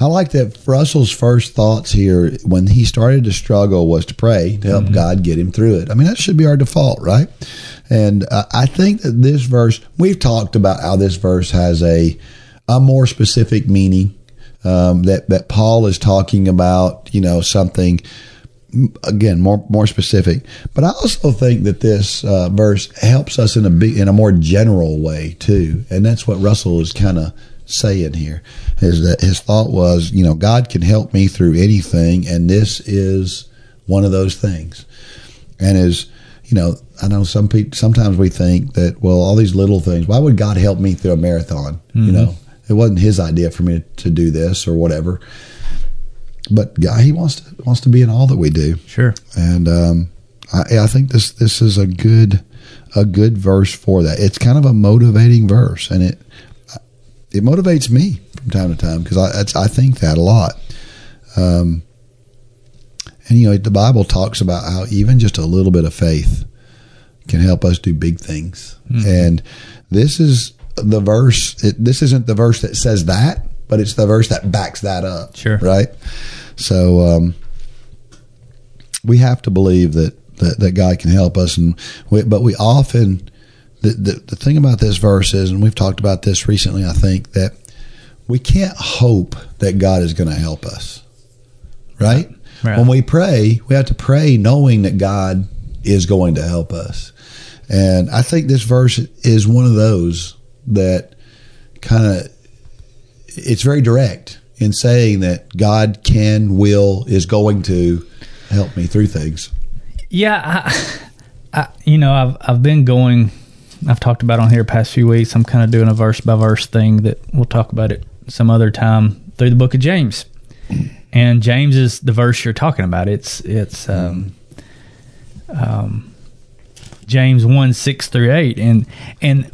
I like that Russell's first thoughts here when he started to struggle was to pray to help God get him through it. I mean, that should be our default, right? And uh, I think that this verse, we've talked about how this verse has a a more specific meaning um, that that Paul is talking about, you know, something again more more specific. But I also think that this uh, verse helps us in a big in a more general way too, and that's what Russell is kind of saying here is that his thought was, you know, God can help me through anything, and this is one of those things. And as you know, I know some people sometimes we think that well, all these little things. Why would God help me through a marathon? You know, it wasn't His idea for me to do this or whatever. But God, He wants to wants to be in all that we do Sure. and um, I, I think this this is a good a good verse for that. It's kind of a motivating verse, and it it motivates me from time to time because I it's, I think that a lot. Um, and you know the Bible talks about how even just a little bit of faith can help us do big things, and this is the verse. It, this isn't the verse that says that, but it's the verse that backs that up. Sure. right? So. Um, we have to believe that that, that God can help us, and we, but we often the, the the thing about this verse is, and we've talked about this recently. I think that we can't hope that God is going to help us, right? Right. When we pray, we have to pray knowing that God is going to help us. And I think this verse is one of those that kind of it's very direct in saying that God can, will, is going to help me through things. Yeah, I, (laughs) I, you know, I've I've been going. I've talked about on here past few weeks. I'm kind of doing a verse by verse thing that we'll talk about it some other time through the book of James. And James is the verse you're talking about. It's it's um, um, James one six through eight, and and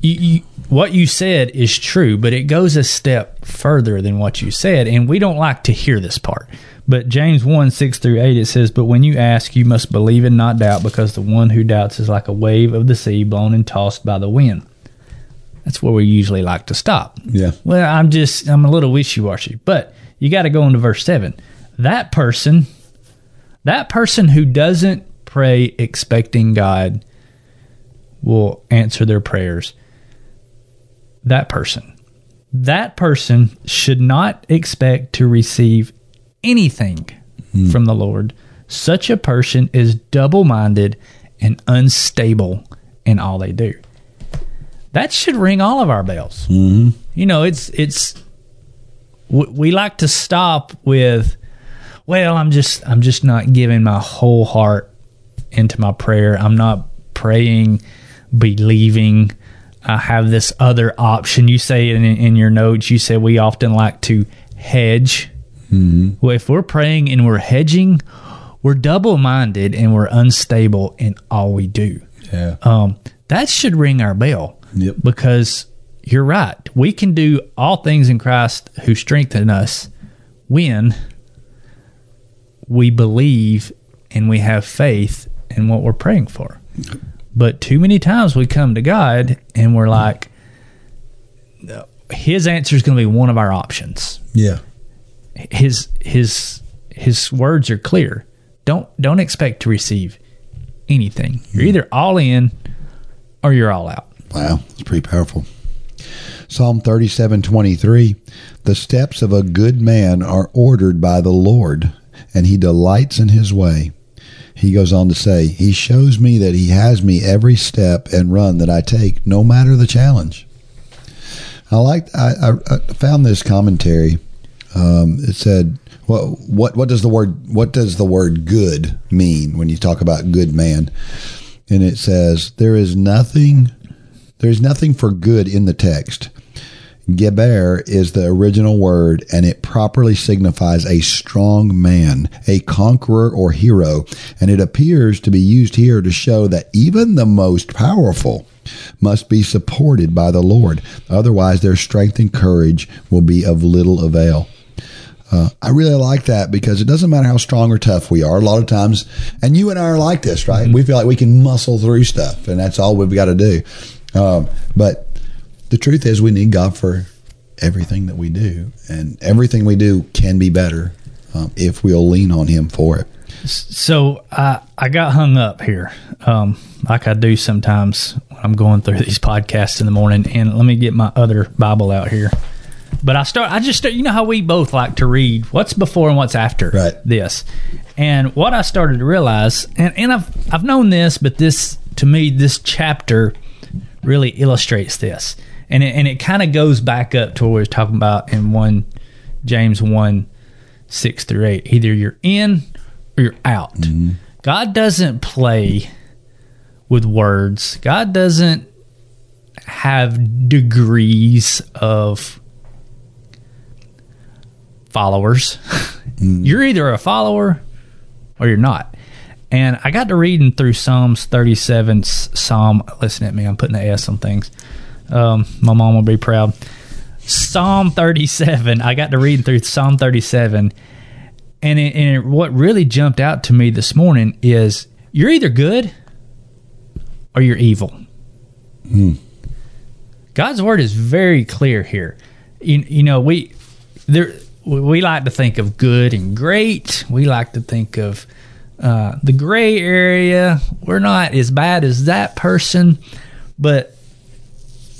you, you, what you said is true, but it goes a step further than what you said, and we don't like to hear this part. But James 1 6 through 8, it says, But when you ask, you must believe and not doubt, because the one who doubts is like a wave of the sea blown and tossed by the wind. That's where we usually like to stop. Yeah. Well, I'm just, I'm a little wishy washy. But you got to go into verse 7. That person, that person who doesn't pray expecting God will answer their prayers. That person, that person should not expect to receive anything from the Lord. Such a person is double minded and unstable in all they do. That should ring all of our bells. Mm-hmm. You know, it's it's we like to stop with, well, I'm just I'm just not giving my whole heart into my prayer. I'm not praying, believing. I have this other option. You say in, in your notes, you say we often like to hedge. Well, if we're praying and we're hedging, we're double minded and we're unstable in all we do. Yeah. Um, that should ring our bell. Yep. Because you're right. We can do all things in Christ who strengthen us when we believe and we have faith in what we're praying for. But too many times we come to God and we're hmm. like, His answer is going to be one of our options. Yeah. His His His words are clear. Don't don't expect to receive anything. You're hmm. either all in or you're all out. Wow, it's pretty powerful. Psalm thirty-seven twenty-three: The steps of a good man are ordered by the Lord, and he delights in his way. He goes on to say, He shows me that He has me every step and run that I take, no matter the challenge. I like. I, I, I found this commentary. Um, it said, "What what what does the word what does the word good mean when you talk about good man?" And it says, "There is nothing, there is nothing for good in the text." Geber is the original word, and it properly signifies a strong man, a conqueror or hero, and it appears to be used here to show that even the most powerful must be supported by the Lord. Otherwise, their strength and courage will be of little avail. Uh, I really like that because it doesn't matter how strong or tough we are. A lot of times, and you and I are like this, right? We feel like we can muscle through stuff, and that's all we've got to do. Um, but the truth is, we need God for everything that we do, and everything we do can be better um, if we'll lean on Him for it. So I I got hung up here, um, like I do sometimes when I'm going through (laughs) these podcasts in the morning. And let me get my other Bible out here. But I start. I just start. You know how we both like to read what's before and what's after Right. this. And what I started to realize, and, and I've I've known this, but this to me this chapter really illustrates this, and it, and it kind of goes back up to what we were talking about in one James one six through eight. Either you're in or you're out. Mm-hmm. God doesn't play with words. God doesn't have degrees of followers. Mm-hmm. you're either a follower or you're not. And I got to reading through Psalms 37. Psalm, listen at me, I'm putting the S on things. Um, my mom will be proud. Psalm 37. I got to reading through Psalm 37. And, it, and it, what really jumped out to me this morning is you're either good or you're evil. God's word is very clear here. You, you know, we there we- we like to think of good and great. We like to think of uh, the gray area. We're not as bad as that person, but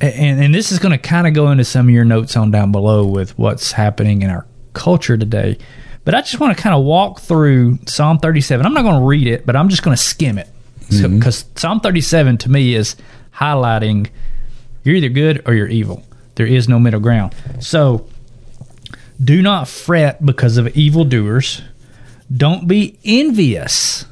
and and this is going to kind of go into some of your notes on down below with what's happening in our culture today. But I just want to kind of walk through Psalm 37. I'm not going to read it, but I'm just going to skim it because mm-hmm. Psalm 37 to me is highlighting you're either good or you're evil. There is no middle ground. So do not fret because of evildoers. Don't be envious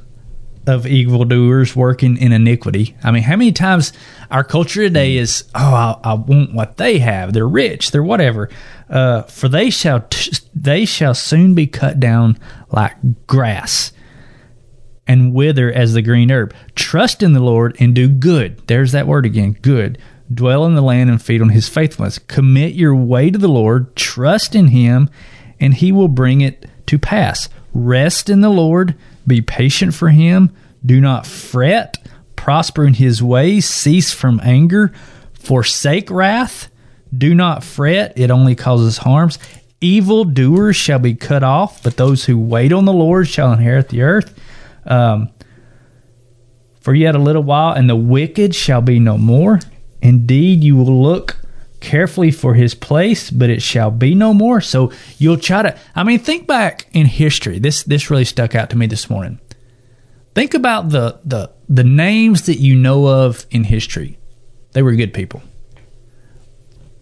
of evildoers working in iniquity. I mean, how many times our culture today is, oh, I, I want what they have. They're rich. They're whatever. Uh, for they shall t- they shall soon be cut down like grass and wither as the green herb. Trust in the Lord and do good. There's that word again. Good. Dwell in the land and feed on his faithfulness. Commit your way to the Lord. Trust in him, and he will bring it to pass. Rest in the Lord. Be patient for him. Do not fret. Prosper in his ways. Cease from anger. Forsake wrath. Do not fret. It only causes harms. Evil doers shall be cut off, but those who wait on the Lord shall inherit the earth. Um, for yet a little while, and the wicked shall be no more. Indeed, you will look carefully for his place, but it shall be no more. So you'll try to. I mean, think back in history. This this really stuck out to me this morning. Think about the the the names that you know of in history. They were good people.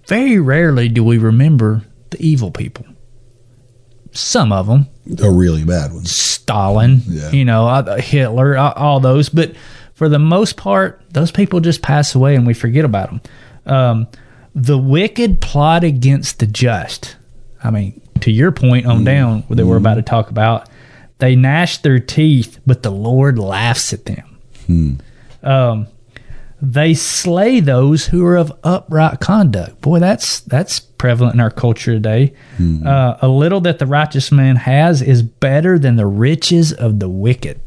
Very rarely do we remember the evil people. Some of them, The really bad ones. Stalin, Yeah. you know, uh, Hitler, all, those. But for the most part, those people just pass away and we forget about them. Um, the wicked plot against the just. I mean, to your point on down that we're about to talk about, they gnash their teeth, but the Lord laughs at them. Um, they slay those who are of upright conduct. Boy, that's that's prevalent in our culture today. Uh, a little that the righteous man has is better than the riches of the wicked.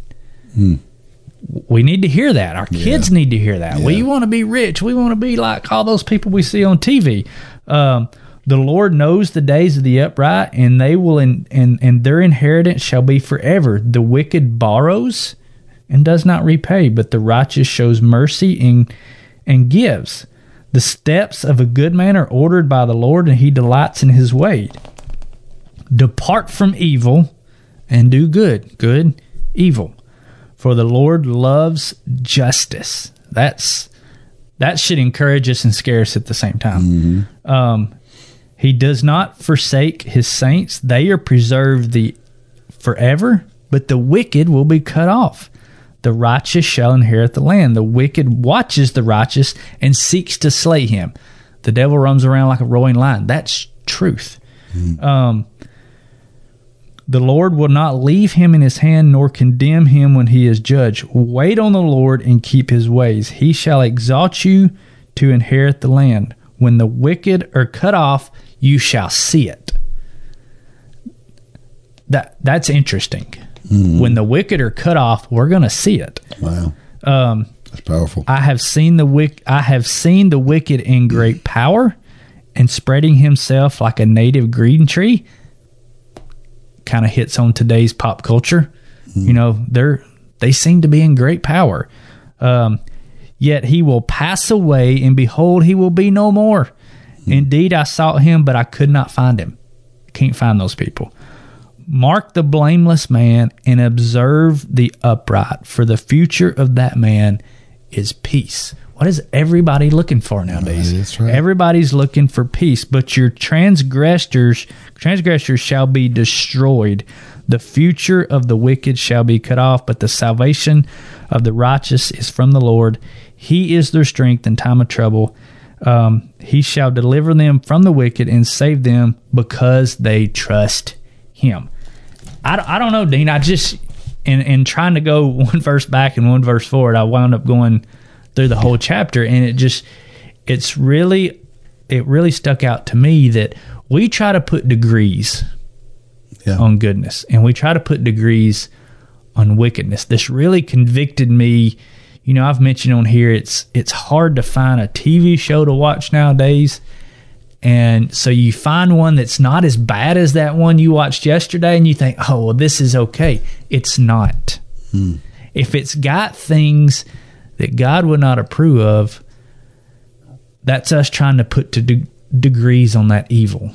We need to hear that. Our kids need to hear that. We want to be rich. We want to be like all those people we see on TV. Um, the Lord knows the days of the upright, and they will, in, and and their inheritance shall be forever. The wicked borrows and does not repay, but the righteous shows mercy and and gives. The steps of a good man are ordered by the Lord, and he delights in his way. Depart from evil and do good. Good, evil. For the Lord loves justice. That's that should encourage us and scare us at the same time. Um, he does not forsake his saints; they are preserved the forever. But the wicked will be cut off. The righteous shall inherit the land. The wicked watches the righteous and seeks to slay him. The devil roams around like a roaring lion. That's truth. Um, the Lord will not leave him in his hand nor condemn him when he is judged. Wait on the Lord and keep his ways. He shall exalt you to inherit the land. When the wicked are cut off, you shall see it. That that's interesting. When the wicked are cut off, we're going to see it. Wow. Um, That's powerful. I have seen the wick. I have seen the wicked in great power, and spreading himself like a native green tree. Kind of hits on today's pop culture. You know, they're they seem to be in great power. Um, yet he will pass away, and behold, he will be no more. Indeed, I sought him, but I could not find him. Can't find those people. Mark the blameless man and observe the upright, for the future of that man is peace. What is everybody looking for nowadays? Right. Everybody's looking for peace, but your transgressors transgressors shall be destroyed. The future of the wicked shall be cut off, but the salvation of the righteous is from the Lord. He is their strength in time of trouble. Um, he shall deliver them from the wicked and save them because they trust him. I, don't- I don't know, Dean. I just in in trying to go (laughs) one verse back and one verse forward, I wound up going through the whole chapter, and it just it's really it really stuck out to me that we try to put degrees Yeah. on goodness and we try to put degrees on wickedness. This really convicted me. You know, I've mentioned on here it's it's hard to find a TV show to watch nowadays. And so you find one that's not as bad as that one you watched yesterday and you think, "Oh, well this is okay." It's not. Hmm. If it's got things that God would not approve of, that's us trying to put to de- degrees on that evil.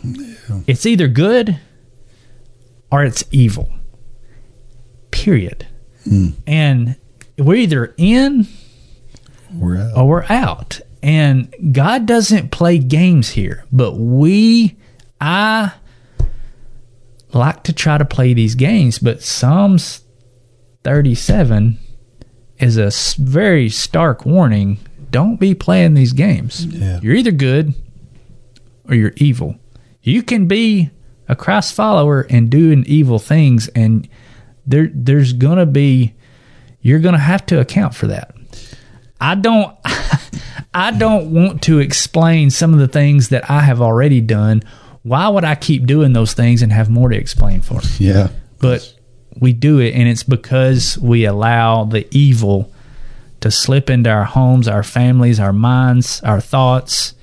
It's either good or it's evil. Period. Hmm. And we're either in We're out. or we're out. And God doesn't play games here, but we, I like to try to play these games, but Psalms 37 is a very stark warning. Don't be playing these games. Yeah. You're either good or you're evil. You can be a Christ follower and doing evil things, and there there's gonna be you're gonna have to account for that. I don't (laughs) I don't want to explain some of the things that I have already done. Why would I keep doing those things and have more to explain for? Yeah. But we do it and it's because we allow the evil to slip into our homes, our families, our minds, our thoughts,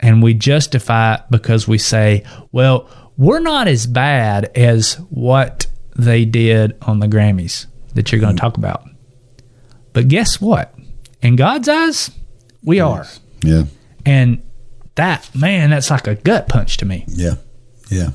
and we justify it because we say, well, we're not as bad as what they did on the Grammys that you're going to talk about. But guess what? In God's eyes, we are. Yeah. And that, man, that's like a gut punch to me. Yeah. Yeah.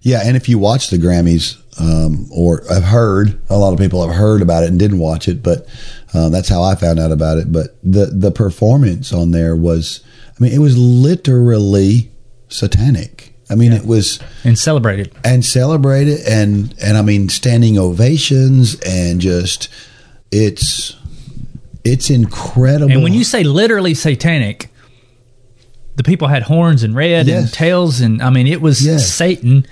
Yeah. And if you watch the Grammys, um, or have heard, a lot of people have heard about it and didn't watch it, but uh, that's how I found out about it. But the, the performance on there was, I mean, it was literally satanic. I mean, it was, And celebrate it. and celebrate it and and I mean standing ovations and just it's it's incredible. And when you say literally satanic, the people had horns and red Yes. and tails, and I mean, it was Yes. Satan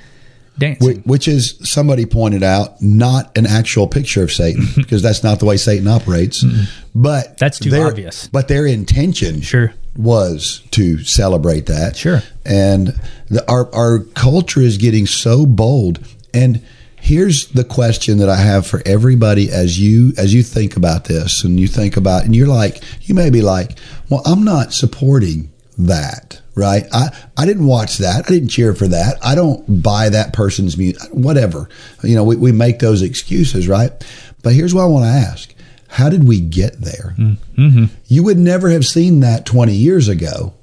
dancing. Which is somebody pointed out not an actual picture of Satan mm-hmm. because that's not the way Satan operates. Mm-hmm. But That's too their- obvious. But their intention Sure. Was to celebrate that. Sure. And the, our our culture is getting so bold. And here's the question that I have for everybody as you as you think about this and you think about and you're like you may be like, well, I'm not supporting that. Right. I, I didn't watch that. I didn't cheer for that. I don't buy that person's music, whatever. You know, we, we make those excuses, right? But here's what I want to ask. How did we get there? Mm-hmm. You would never have seen that 20 years ago,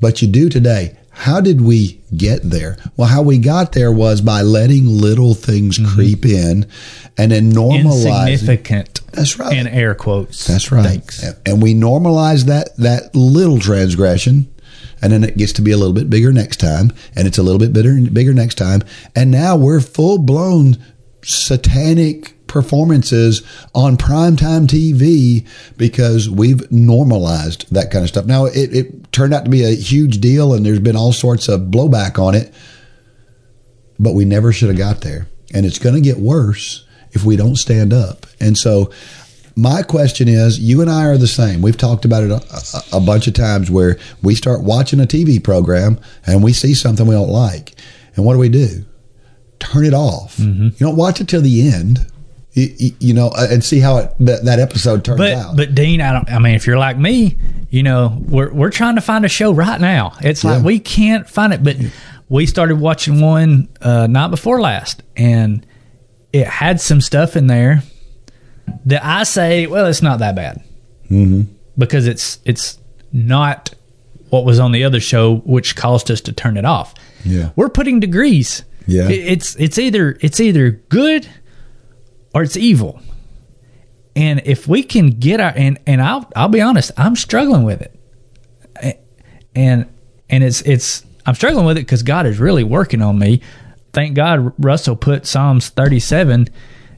but you do today. How did we get there? Well, how we got there was by letting little things mm-hmm. creep in and then normalizing. Insignificant. That's right. In air quotes. That's right. Thanks. And- And we normalize that that little transgression, and then it gets to be a little bit bigger next time, and it's a little bit bigger bigger next time, and now we're full blown satanic performances on primetime TV because we've normalized that kind of stuff. Now it, it turned out to be a huge deal, and there's been all sorts of blowback on it, but we never should have got there, and it's going to get worse if we don't stand up. And so my question is you and I are the same. We've talked about it a, a, bunch of times where we start watching a TV program and we see something we don't like. And what do we do? Turn it off. Mm-hmm. You don't watch it till the end, you, you, know, uh, and see how it, that, that episode turns But out. but Dean, I don't. I mean, if you're like me, you know, we're we're trying to find a show right now. It's like Yeah. we can't find it. But we started watching one uh, night before last, and it had some stuff in there that I say, well, it's not that bad mm-hmm. because it's it's not what was on the other show, which caused us to turn it off. Yeah. we're putting degrees. Yeah. It's it's either it's either good or it's evil. And if we can get our and and I'll I'll be honest, I'm struggling with it. And and it's it's I'm struggling with it because God is really working on me. Thank God Russell put Psalms 37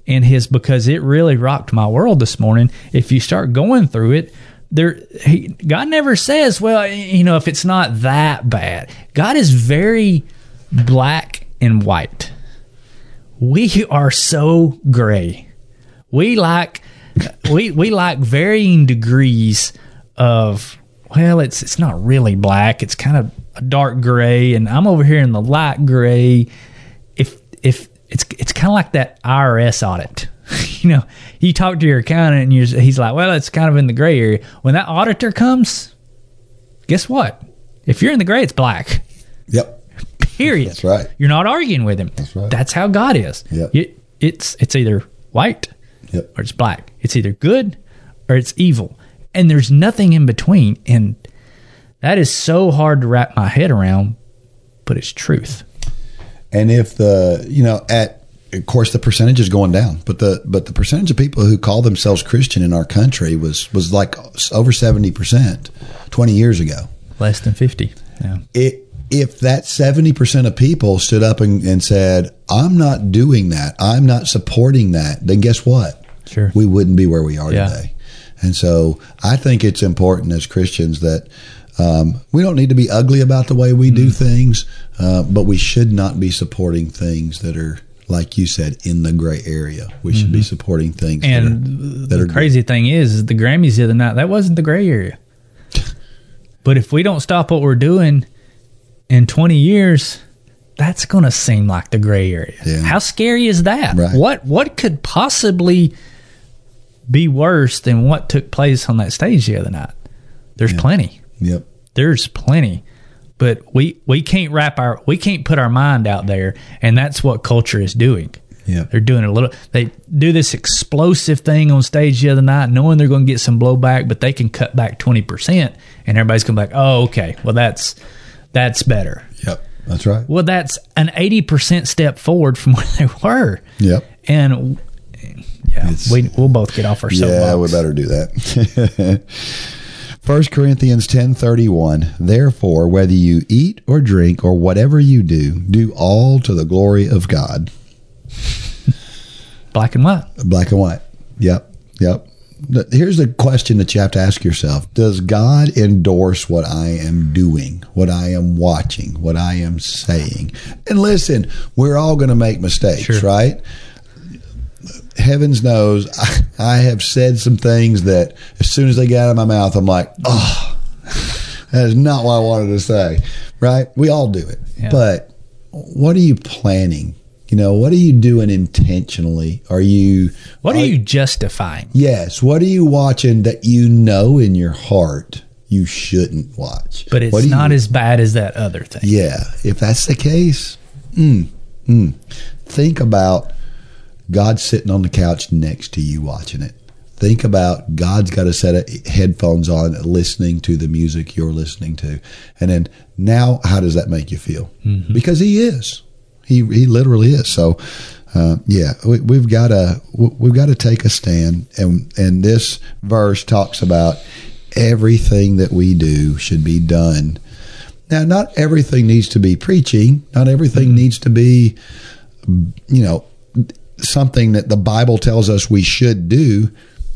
in his because it really rocked my world this morning. If you start going through it, there he, God never says, well, you know, if it's not that bad. God is very black and white. We are so gray. We like we we like varying degrees of well, it's it's not really black. It's kind of a dark gray, and I'm over here in the light gray. If if it's it's kind of like that IRS audit. (laughs) you know, you talk to your accountant, and he's like, "Well, it's kind of in the gray area." When that auditor comes, guess what? If you're in the gray, it's black. yep. Period. That's right. You're not arguing with him. That's right. That's how God is. Yep. You- it's it's either white Yep. or it's black. It's either good or it's evil. And there's nothing in between. And that is so hard to wrap my head around, but it's truth. And if the you know at of course the percentage is going down, but the but the percentage of people who call themselves Christian in our country was was like over seventy percent twenty years ago. Less than 50. Yeah. It, if that seventy percent of people stood up and, and said, "I'm not doing that. I'm not supporting that," then guess what? Sure. we wouldn't be where we are Yeah. today. And so I think it's important as Christians that um, we don't need to be ugly about the way we do Mm-hmm. things, uh, but we should not be supporting things that are, like you said, in the gray area. We should be supporting things Mm-hmm. And that are, that the are crazy thing is, is the Grammys the other night, that wasn't the gray area. (laughs) but if we don't stop what we're doing in 20 years, that's going to seem like the gray area. Yeah. How scary is that? Right. What what could possibly be worse than what took place on that stage the other night? There's plenty. Yep. There's plenty. But we we can't wrap our we can't put our mind out there and that's what culture is doing. Yeah. They're doing a little. They do this explosive thing on stage the other night, knowing they're going to get some blowback, but they can cut back twenty percent, and everybody's going to be like, "Oh, okay, well that's that's better." Yep. That's right. Well, that's an eighty percent step forward from (laughs) where they were, Yep. and yeah, It's- we we'll both get off our soapbox. Yeah, we better do that. (laughs) First Corinthians ten thirty one. Therefore, whether you eat or drink or whatever you do, do all to the glory of God. (laughs) Black and white. Black and white. Yep. Yep. Here's the question that you have to ask yourself Does God endorse what I am doing, what I am watching, what I am saying? And listen, we're all going to make mistakes, Sure. right? Heavens knows I, I have said some things that as soon as they get out of my mouth, I'm like, oh, that is not what I wanted to say, right? We all do it. Yeah. But what are you planning? You know, what are you doing intentionally? Are you What are you justifying? Yes. What are you watching that you know in your heart you shouldn't watch? But it's not you- as bad as that other thing. Yeah. If that's the case, mm, mm, think about God sitting on the couch next to you watching it. Think about God's got a set of headphones on listening to the music you're listening to. And then now, how does that make you feel? Because He is. He, he literally is. So, uh, yeah, we, we've got to we've got to take a stand, and and this verse talks about everything that we do should be done. Now, not everything needs to be preaching. Not everything needs to be, you know, something that the Bible tells us we should do.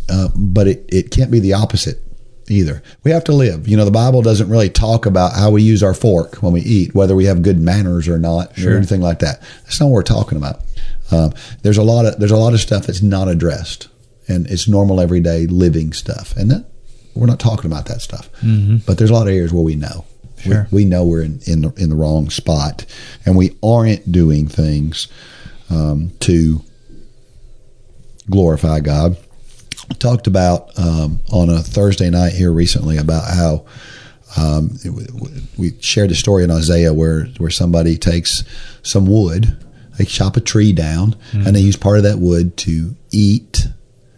Uh, but it, it can't be the opposite either. We have to live. You know, the Bible doesn't really talk about how we use our fork when we eat, whether we have good manners or not, or anything like that. That's not what we're talking about. Um, there's a lot of there's a lot of stuff that's not addressed, and it's normal everyday living stuff, and that we're not talking about that stuff. Mm-hmm. But there's a lot of areas where we know. Sure. We, we know we're in in the, in the wrong spot, and we aren't doing things um, to glorify God talked about um, on a Thursday night here recently about how um, it we shared a story in Isaiah where where somebody takes some wood, they chop a tree down, and they use part of that wood to eat.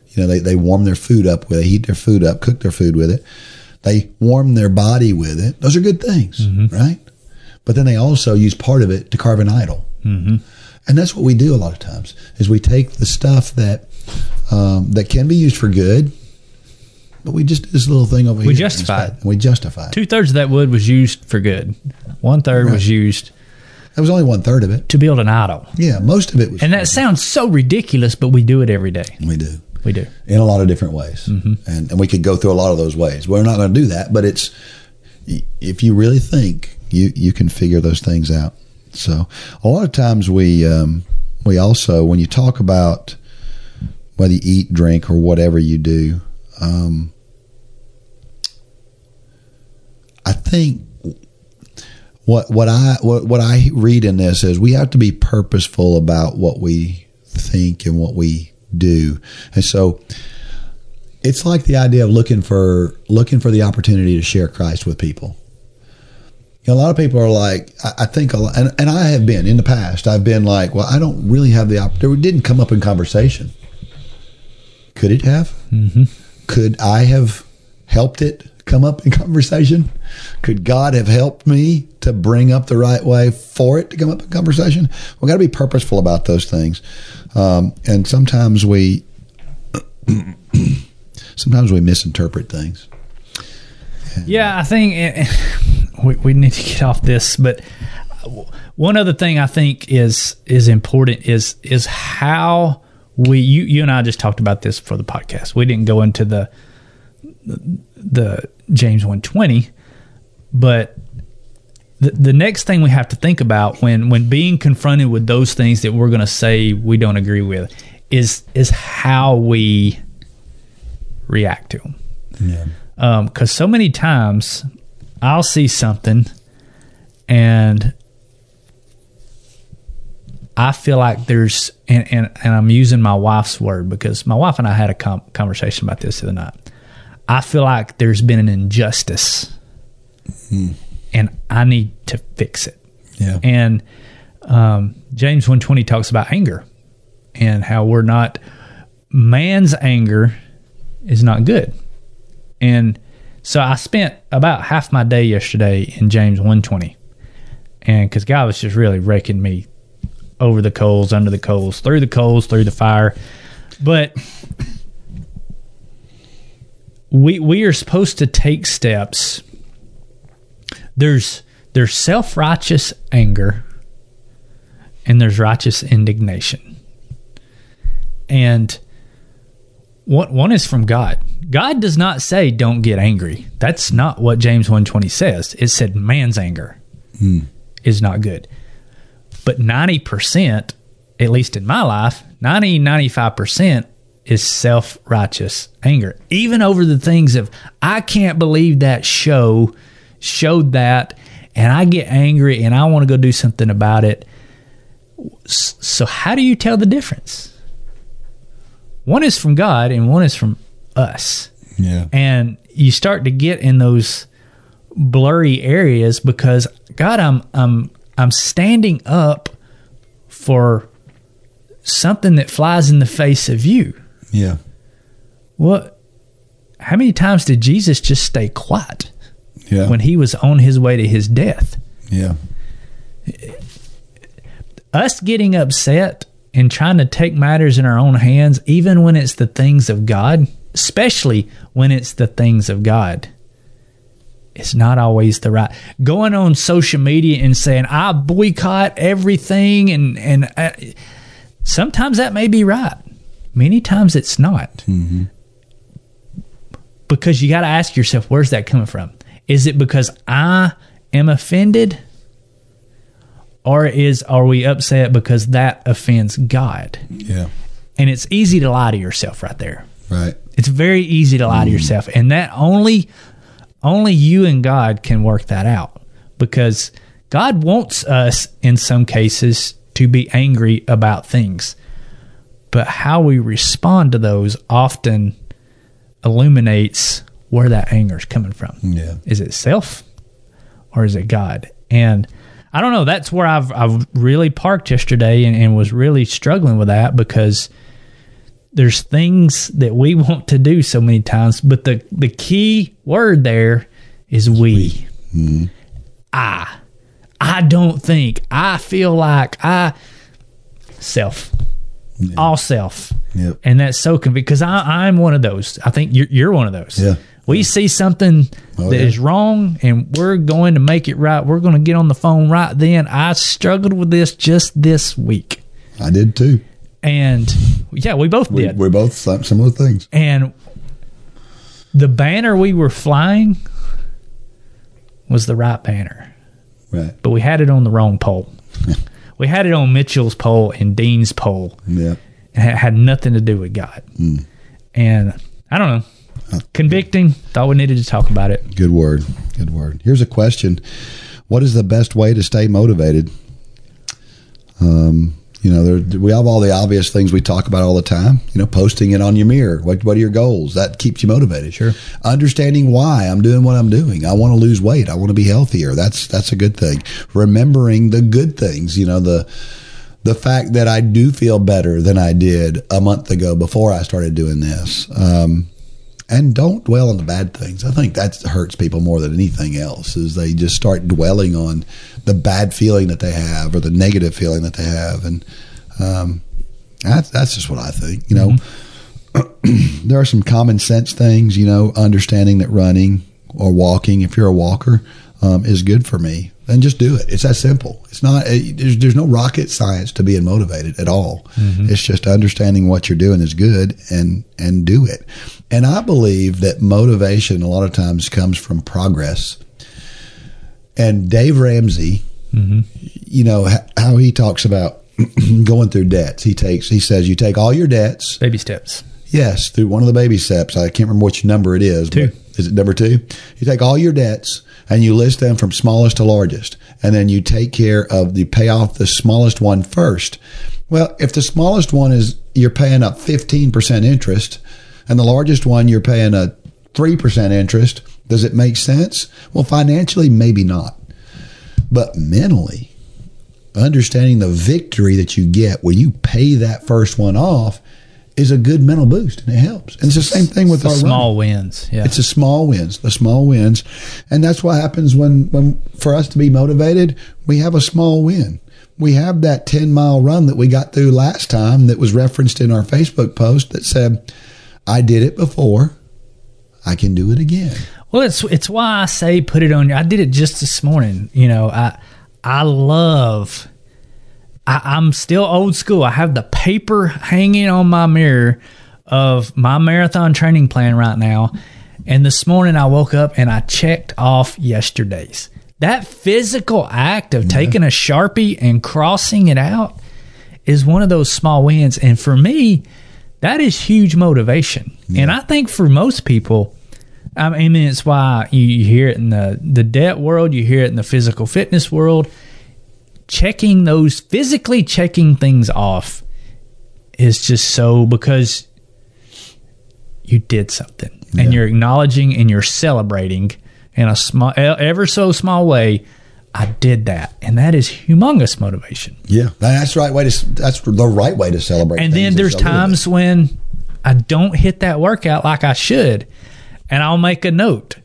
You know, they, they warm their food up with it, heat their food up, cook their food with it. They warm their body with it. Those are good things, right? But then they also use part of it to carve an idol. Mm-hmm. And that's what we do a lot of times is we take the stuff that um, that can be used for good, but we just this little thing over here. We here. it. We justify it. Two thirds of that wood was used for good. One third Right. was used That was only one third of it. to build an idol. Yeah, most of it was. And that sounds so ridiculous, but we do it every day. we do We do. in a lot of different ways, Mm-hmm. and and we could go through a lot of those ways. We're not going to do that, but it's if you really think you you can figure those things out. So a lot of times we um, we also when you talk about whether you eat, drink, or whatever you do, um, I think what what I what, what I read in this is we have to be purposeful about what we think and what we do, and so it's like the idea of looking for looking for the opportunity to share Christ with people. A lot of people are like, I, think, a lot, and, and I have been in the past. I've been like, well, I don't really have the opportunity. It didn't come up in conversation. Could it have? Mm-hmm. Could I have helped it come up in (laughs) conversation? Could God have helped me to bring up the right way for it to come up in conversation? We got to be purposeful about those things, um, and sometimes we (clears throat) sometimes we misinterpret things. Yeah, I think eh, we, we need to get off this, but one other thing I think is is important is is how we you you and I just talked about this for the podcast. We didn't go into the the James 120, but the, the next thing we have to think about when when being confronted with those things that we're going to say we don't agree with is is how we react to them. Yeah. Because um, so many times I'll see something and I feel like there's, and, and, and I'm using my wife's word because my wife and I had a com- conversation about this the other night. I feel like there's been an injustice Hmm. and I need to fix it. Yeah. And um, James 120 talks about anger and how we're not, man's anger is not good. And so I spent about half my day yesterday in James 120. And because God was just really raking me over the coals, under the coals, through the coals, through the fire. But we we are supposed to take steps. There's there's self righteous anger and there's righteous indignation. And one one is from God. God does not say don't get angry. That's not what James 120 says. It said man's anger hmm. is not good. But 90%, at least in my life, 90 95% is self-righteous anger. Even over the things of I can't believe that show showed that and I get angry and I want to go do something about it. So how do you tell the difference? One is from God and one is from us Yeah. and you start to get in those blurry areas because God, I'm I'm I'm standing up for something that flies in the face of you. Yeah. What? How many times did Jesus just stay quiet Yeah. when he was on his way to his death? yeah. Us getting upset and trying to take matters in our own hands, even when it's the things of God, especially when it's the things of God, it's not always the right. Going on social media and saying I boycott everything, and and uh, sometimes that may be right. Many times it's not. Because you got to ask yourself, where's that coming from? Is it because I am offended? Or is are we upset because that offends God? Yeah. And it's easy to lie to yourself right there. Right. It's very easy to lie to yourself, and that only only you and God can work that out because God wants us in some cases to be angry about things, but how we respond to those often illuminates where that anger is coming from. Yeah. Is it self or is it God? And I don't know. That's where I've I've really parked yesterday and, and was really struggling with that because there's things that we want to do so many times, but the the key word there is we. Mm-hmm. I. I don't think. I feel like I self. All self. Yep. And that's so convenient because I, I'm one of those. I think you're, you're one of those. Yeah. We see something Oh, that is yeah. wrong and we're going to make it right. We're going to get on the phone right then. I struggled with this just this week. I did too. And yeah, we both We, did. we're both sim- similar things. And the banner we were flying was the right banner, Right. but we had it on the wrong pole. (laughs) we had it on Mitchell's pole and Dean's pole. Yeah. and it had nothing to do with God. And I don't know, convicting. Thought we needed to talk about it. Good word. Good word. Here's a question: What is the best way to stay motivated? Um, you know, there, we have all the obvious things we talk about all the time. You know, posting it on your mirror. What What are your goals? That keeps you motivated. Sure. Understanding why I'm doing what I'm doing. I want to lose weight. I want to be healthier. That's that's a good thing. Remembering the good things. You know the the fact that I do feel better than I did a month ago before I started doing this. Um, and don't dwell on the bad things. I think that hurts people more than anything else. Is they just start dwelling on the bad feeling that they have or the negative feeling that they have, and um, that's that's just what I think. You know, mm-hmm. (clears throat) there are some common sense things. You know, understanding that running or walking, if you're a walker, um, is good for me then just do it. It's that simple. It's not, it, there's, there's no rocket science to being motivated at all. Mm-hmm. It's just understanding what you're doing is good and, and do it. And I believe that motivation a lot of times comes from progress. And Dave Ramsey, mm-hmm. you know, how he talks about (clears throat) going through debts. He takes, he says, you take all your debts, baby steps. Yes, through one of the baby steps. I can't remember which number it is. Two. Is it number two? You take all your debts and you list them from smallest to largest, and then you take care of the pay off the smallest one first. Well, if the smallest one is you're paying up 15% interest, and the largest one you're paying a 3% interest, does it make sense? Well, financially, maybe not. But mentally, understanding the victory that you get when you pay that first one off is a good mental boost and it helps. And it's the same thing with the our small running. wins. Yeah. It's the small wins, the small wins. And that's what happens when, when for us to be motivated, we have a small win. We have that 10 mile run that we got through last time that was referenced in our Facebook post that said, I did it before. I can do it again. Well, it's it's why I say put it on. your. I did it just this morning. You know, I I love I, am still old school. I have the paper hanging on my mirror of my marathon training plan right now. And this morning I woke up and I checked off yesterday's. That physical act of yeah. taking a Sharpie and crossing it out is one of those small wins. And for me, that is huge motivation. Yeah. And I think for most people, I mean, it's why you hear it in the, the debt world, you hear it in the physical fitness world checking those physically checking things off is just so because you did something yeah. and you're acknowledging and you're celebrating in a small ever so small way I did that, and that is humongous motivation. Yeah, that's the right way to. That's the right way to celebrate. And then there's times when I don't hit that workout like I should, and I'll make a note.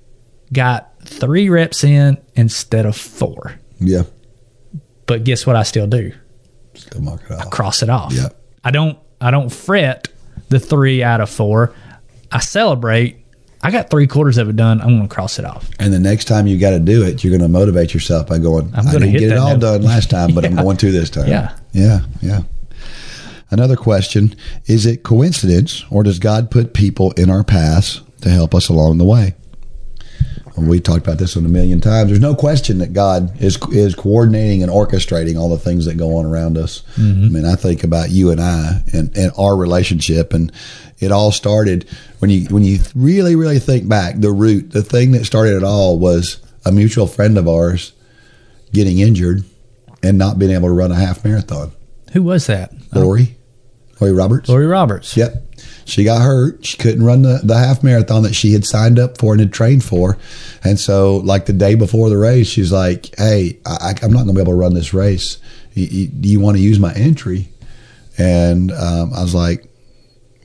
Got three reps in instead of four. Yeah, but guess what? I still do. Still mark it off. I cross it off. Yeah. I don't. I don't fret the three out of four. I celebrate. I got three quarters of it done. I'm going to cross it off. And the next time you got to do it, you're going to motivate yourself by going. I'm going to get it all note. done last time, but (laughs) yeah. I'm going to this time. Yeah. Yeah. Yeah. Another question: Is it coincidence, or does God put people in our paths to help us along the way? we talked about this one a million times. There's no question that God is is coordinating and orchestrating all the things that go on around us. Mm-hmm. I mean, I think about you and I and, and our relationship, and it all started when you when you really really think back. The root, the thing that started it all, was a mutual friend of ours getting injured and not being able to run a half marathon. Who was that? Lori. Lori Roberts. Lori Roberts. Yep she got hurt. She couldn't run the, the half marathon that she had signed up for and had trained for. And so, like the day before the race, she's like, Hey, I, am not going to be able to run this race. You, you, do you want to use my entry? And um, I was like,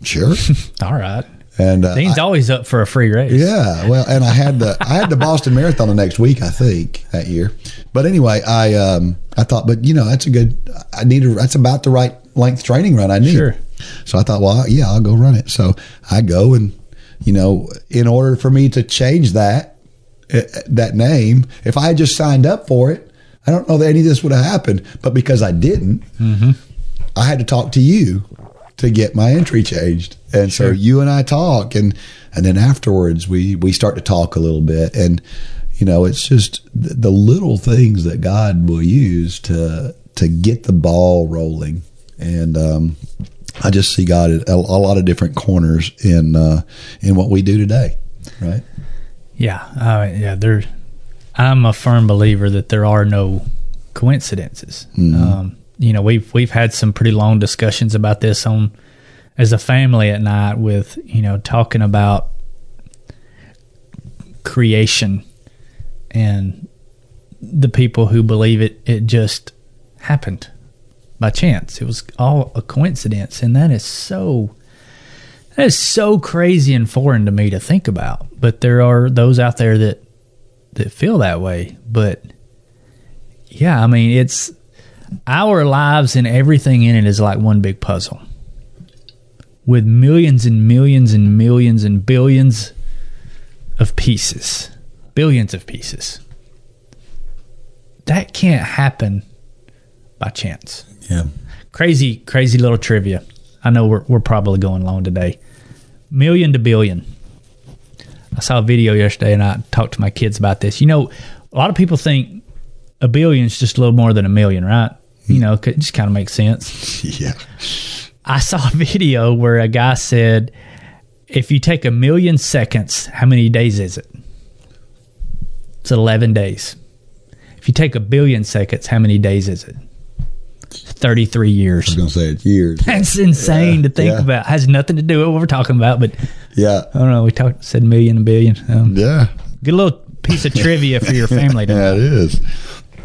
Sure. (laughs) All right. And uh, Dean's I, always up for a free race. Yeah, well, and I had the I had the Boston Marathon the next week, I think that year. But anyway, I um I thought, but you know, that's a good. I need a, that's about the right length training run I need. Sure. So I thought, well, yeah, I'll go run it. So I go and, you know, in order for me to change that, eh, that name, if I had just signed up for it, I don't know that any of this would have happened. But because I didn't, mm-hmm. I had to talk to you to get my entry changed. And sure. so you and I talk and, and then afterwards we, we start to talk a little bit and, you know, it's just the, the little things that God will use to, to get the ball rolling. And, um, I just see God at a, a lot of different corners in uh, in what we do today, right? Yeah, uh, yeah. There, I'm a firm believer that there are no coincidences. Mm-hmm. Um, you know, we've we've had some pretty long discussions about this on as a family at night with you know talking about creation and the people who believe it it just happened by chance. It was all a coincidence, and that is so that is so crazy and foreign to me to think about. But there are those out there that that feel that way. But yeah, I mean, it's our lives and everything in it is like one big puzzle with millions and millions and millions and billions of pieces, billions of pieces. That can't happen by chance. Yeah. Crazy, crazy little trivia. I know we're, we're probably going long today. Million to billion. I saw a video yesterday and I talked to my kids about this. You know, a lot of people think a billion is just a little more than a million, right? You know, it just kind of makes sense. (laughs) Yeah. I saw a video where a guy said, if you take a million seconds, how many days is it? It's 11 days. If you take a billion seconds, how many days is it? 33 years. I was going to say it's years. That's insane to think yeah. about. Has nothing to do with what we're talking about, but Yeah. I don't know. We talked said million and billion. Um, Yeah. Good little piece of (laughs) trivia for your family. Yeah, it is.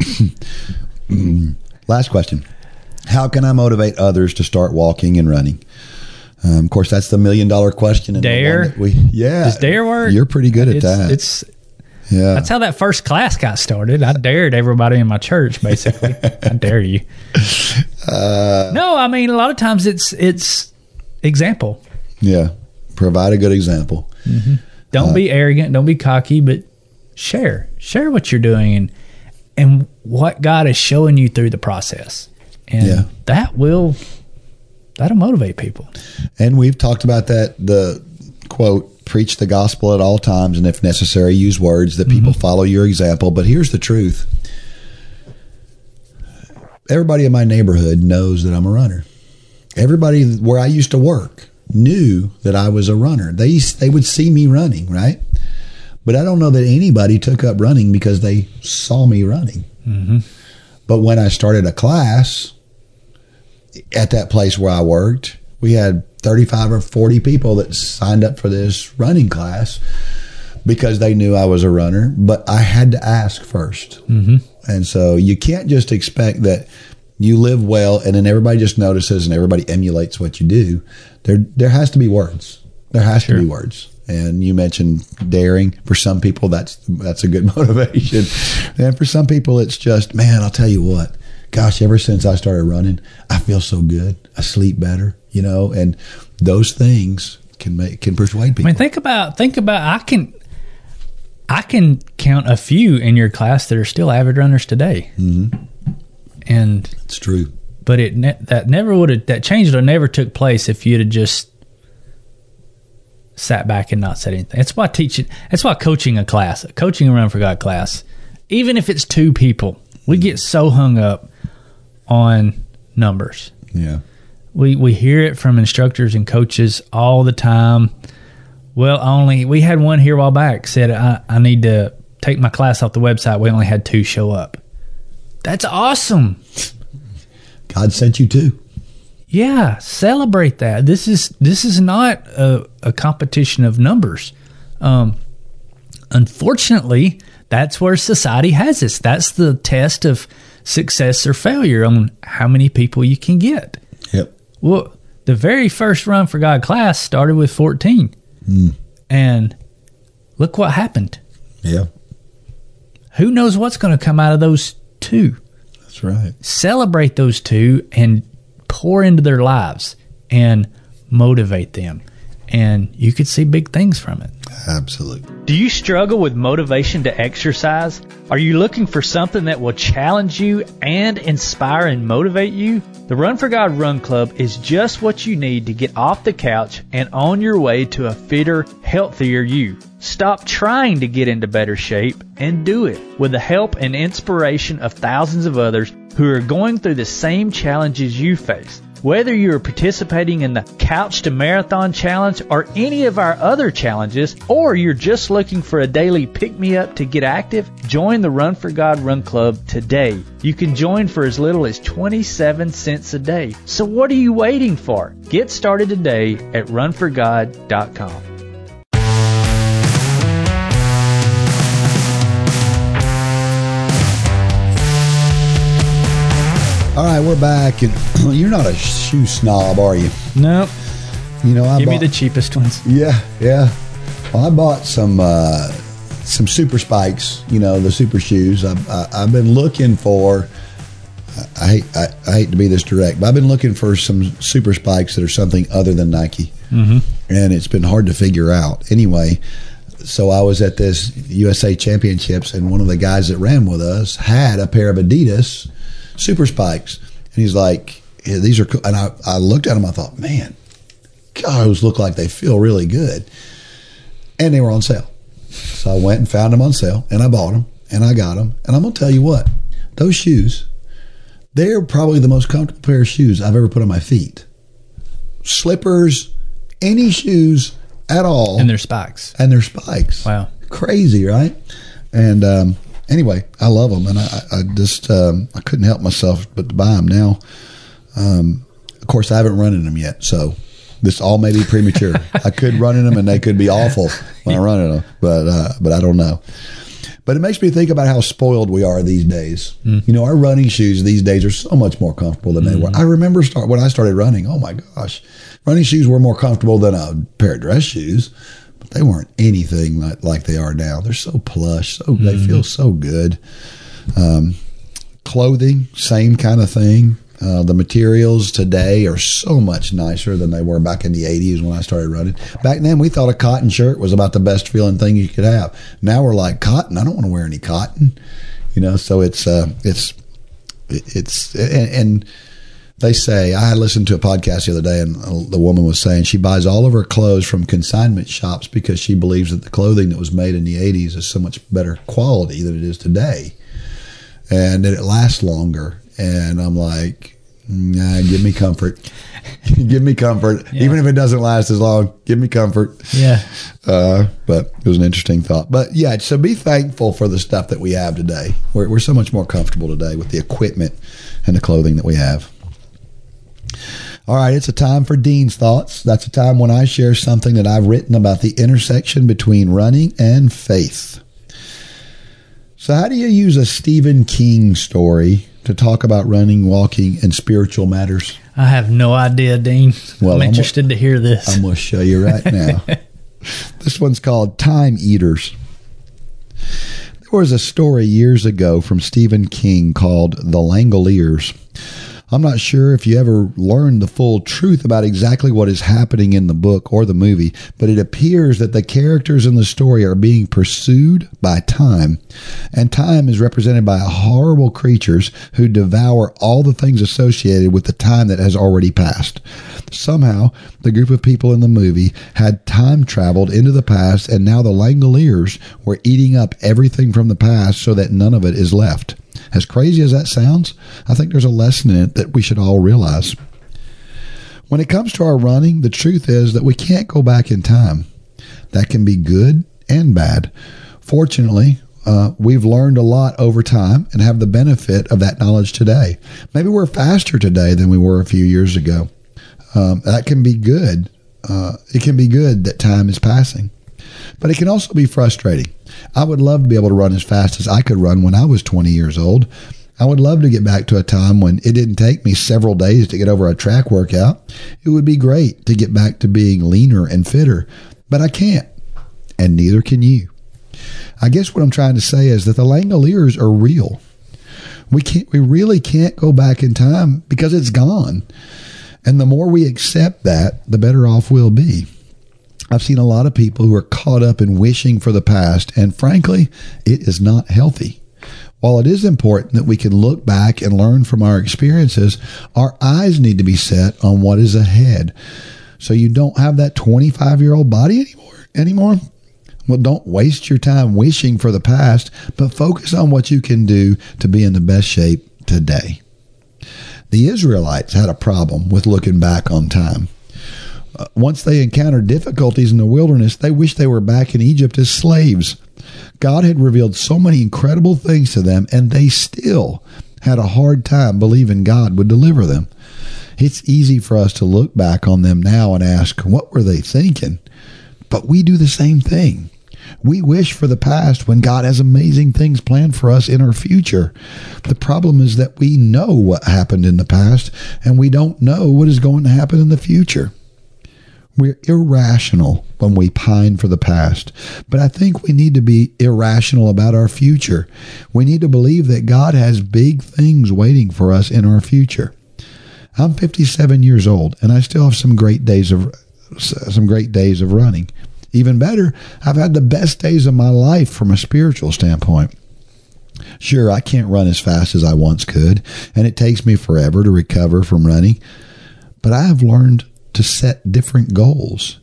(coughs) Last question. How can I motivate others to start walking and running? Um, of course, that's the million dollar question. and Dare? We, yeah. Does dare work? You're pretty good at it's, that. It's yeah. that's how that first class got started. I dared everybody in my church, basically. (laughs) I dare you. Uh, no, I mean a lot of times it's it's example. yeah. Provide a good example. Don't Uh, be arrogant. Don't be cocky, but share share what you're doing and and what God is showing you through the process, and Yeah. that will that'll motivate people. And we've talked about that. The quote, preach the gospel at all times, and if necessary, use words that people mm-hmm. follow your example. But here's the truth everybody in my neighborhood knows that I'm a runner. Everybody where I used to work knew that I was a runner. They, they would see me running, right? But I don't know that anybody took up running because they saw me running. But when I started a class, at that place where I worked, we had 35 or 40 people that signed up for this running class because they knew I was a runner, but I had to ask 1st Mm-hmm. And so you can't just expect that you live well and then everybody just notices and everybody emulates what you do. There, there has to be words. There has to be words. And you mentioned daring. For some people, that's that's a good (laughs) motivation, and for some people, it's just, man, I'll tell you what gosh, ever since I started running, I feel so good. I sleep better, you know, and those things can make can persuade people. I mean, think about think about I can I can count a few in your class that are still avid runners today, mm-hmm. and it's true. but it ne- that never would have that change would have never took place if you'd have just sat back and not said anything. That's why teaching. That's why coaching a class, coaching a run for God class, even if it's two people, we get so hung up on numbers. Yeah. We we hear it from instructors and coaches all the time. Well, only we had one here a while back said I, I need to take my class off the website. We only had two show up. That's awesome. God sent you too. Yeah, celebrate that. This is this is not a, a competition of numbers. Um, unfortunately, that's where society has us. That's the test of success or failure on how many people you can get. Yep. Well, the very first run for God class started with 14. And look what happened. Yeah. Who knows what's going to come out of those two? That's right. Celebrate those two and pour into their lives and motivate them. And you could see big things from it. Absolutely. Do you struggle with motivation to exercise? Are you looking for something that will challenge you and inspire and motivate you? The Run for God Run Club is just what you need to get off the couch and on your way to a fitter, healthier you. Stop trying to get into better shape and do it with the help and inspiration of thousands of others who are going through the same challenges you face. Whether you are participating in the Couch to Marathon Challenge or any of our other challenges, or you're just looking for a daily pick me up to get active, join the Run for God Run Club today. You can join for as little as 27 cents a day. So what are you waiting for? Get started today at runforgod.com. All right, we're back, and (clears throat) you're not a shoe snob, are you? No, You know, I give bought, me the cheapest ones. yeah, yeah. Well, I bought some uh, some super spikes. You know, the super shoes. I, I, I've been looking for. I hate I, I hate to be this direct, but I've been looking for some super spikes that are something other than Nike, mm-hmm. and it's been hard to figure out. Anyway, so I was at this USA Championships, and one of the guys that ran with us had a pair of Adidas super spikes, and he's like, yeah, "These are," cool. and I, I looked at them. I thought, man, God, those look like they feel really good, and they were on sale. So I went and found them on sale, and I bought them, and I got them, and I'm gonna tell you what, those shoes, they're probably the most comfortable pair of shoes I've ever put on my feet. Slippers, any shoes at all, And they're spikes. and they're spikes. Wow. crazy, right? And um, anyway, I love them, and I, I just um, I couldn't help myself but to buy them now. Um, of course, I haven't run in them yet, so this all may be premature. I could run in them, and they could be awful when I run in them, but uh, but I don't know. But it makes me think about how spoiled we are these days. You know, our running shoes these days are so much more comfortable than they were. I remember start when I started running. Oh my gosh, running shoes were more comfortable than a pair of dress shoes, they weren't anything like, like they are now. They're so plush, so they feel so good. Um, clothing, same kind of thing. Uh, the materials today are so much nicer than they were back in the 80s when I started running. Back then, we thought a cotton shirt was about the best feeling thing you could have. Now we're like, cotton? I don't want to wear any cotton. You know, so it's, uh, it's, it's, and, and they say, I listened to a podcast the other day, and the woman was saying she buys all of her clothes from consignment shops because she believes that the clothing that was made in the 80s is so much better quality than it is today and that it lasts longer. And I'm like, nah, give me comfort. (laughs) give me comfort. Even if it doesn't last as long, give me comfort. Yeah. Uh, but it was an interesting thought. But yeah, so be thankful for the stuff that we have today. We're, we're so much more comfortable today with the equipment and the clothing that we have. All right, it's a time for Dean's Thoughts. That's a time when I share something that I've written about the intersection between running and faith. So, how do you use a Stephen King story to talk about running, walking, and spiritual matters? I have no idea, Dean. Well, I'm I'm- interested to hear this. I'm going to show you right now. (laughs) this one's called Time Eaters. There was a story years ago from Stephen King called The Langoliers. I'm not sure if you ever learned the full truth about exactly what is happening in the book or the movie, but it appears that the characters in the story are being pursued by time. And time is represented by horrible creatures who devour all the things associated with the time that has already passed. Somehow, the group of people in the movie had time traveled into the past, and now the Langoliers were eating up everything from the past so that none of it is left. As crazy as that sounds, I think there's a lesson in it that we should all realize. When it comes to our running, the truth is that we can't go back in time. That can be good and bad. Fortunately, uh, we've learned a lot over time and have the benefit of that knowledge today. Maybe we're faster today than we were a few years ago. Um, that can be good. Uh, it can be good that time is passing, but it can also be frustrating. I would love to be able to run as fast as I could run when I was 20 years old. I would love to get back to a time when it didn't take me several days to get over a track workout. It would be great to get back to being leaner and fitter, but I can't, and neither can you. I guess what I'm trying to say is that the Langoliers are real. We can't, we really can't go back in time because it's gone. And the more we accept that, the better off we'll be. I've seen a lot of people who are caught up in wishing for the past, and frankly, it is not healthy. While it is important that we can look back and learn from our experiences, our eyes need to be set on what is ahead. So you don't have that 25 year old body anymore anymore. Well, don't waste your time wishing for the past, but focus on what you can do to be in the best shape today. The Israelites had a problem with looking back on time. Uh, once they encountered difficulties in the wilderness, they wished they were back in Egypt as slaves. God had revealed so many incredible things to them, and they still had a hard time believing God would deliver them. It's easy for us to look back on them now and ask, what were they thinking? But we do the same thing. We wish for the past when God has amazing things planned for us in our future. The problem is that we know what happened in the past and we don't know what is going to happen in the future. We're irrational when we pine for the past, but I think we need to be irrational about our future. We need to believe that God has big things waiting for us in our future. I'm 57 years old and I still have some great days of some great days of running. Even better, I've had the best days of my life from a spiritual standpoint. Sure, I can't run as fast as I once could, and it takes me forever to recover from running, but I have learned to set different goals.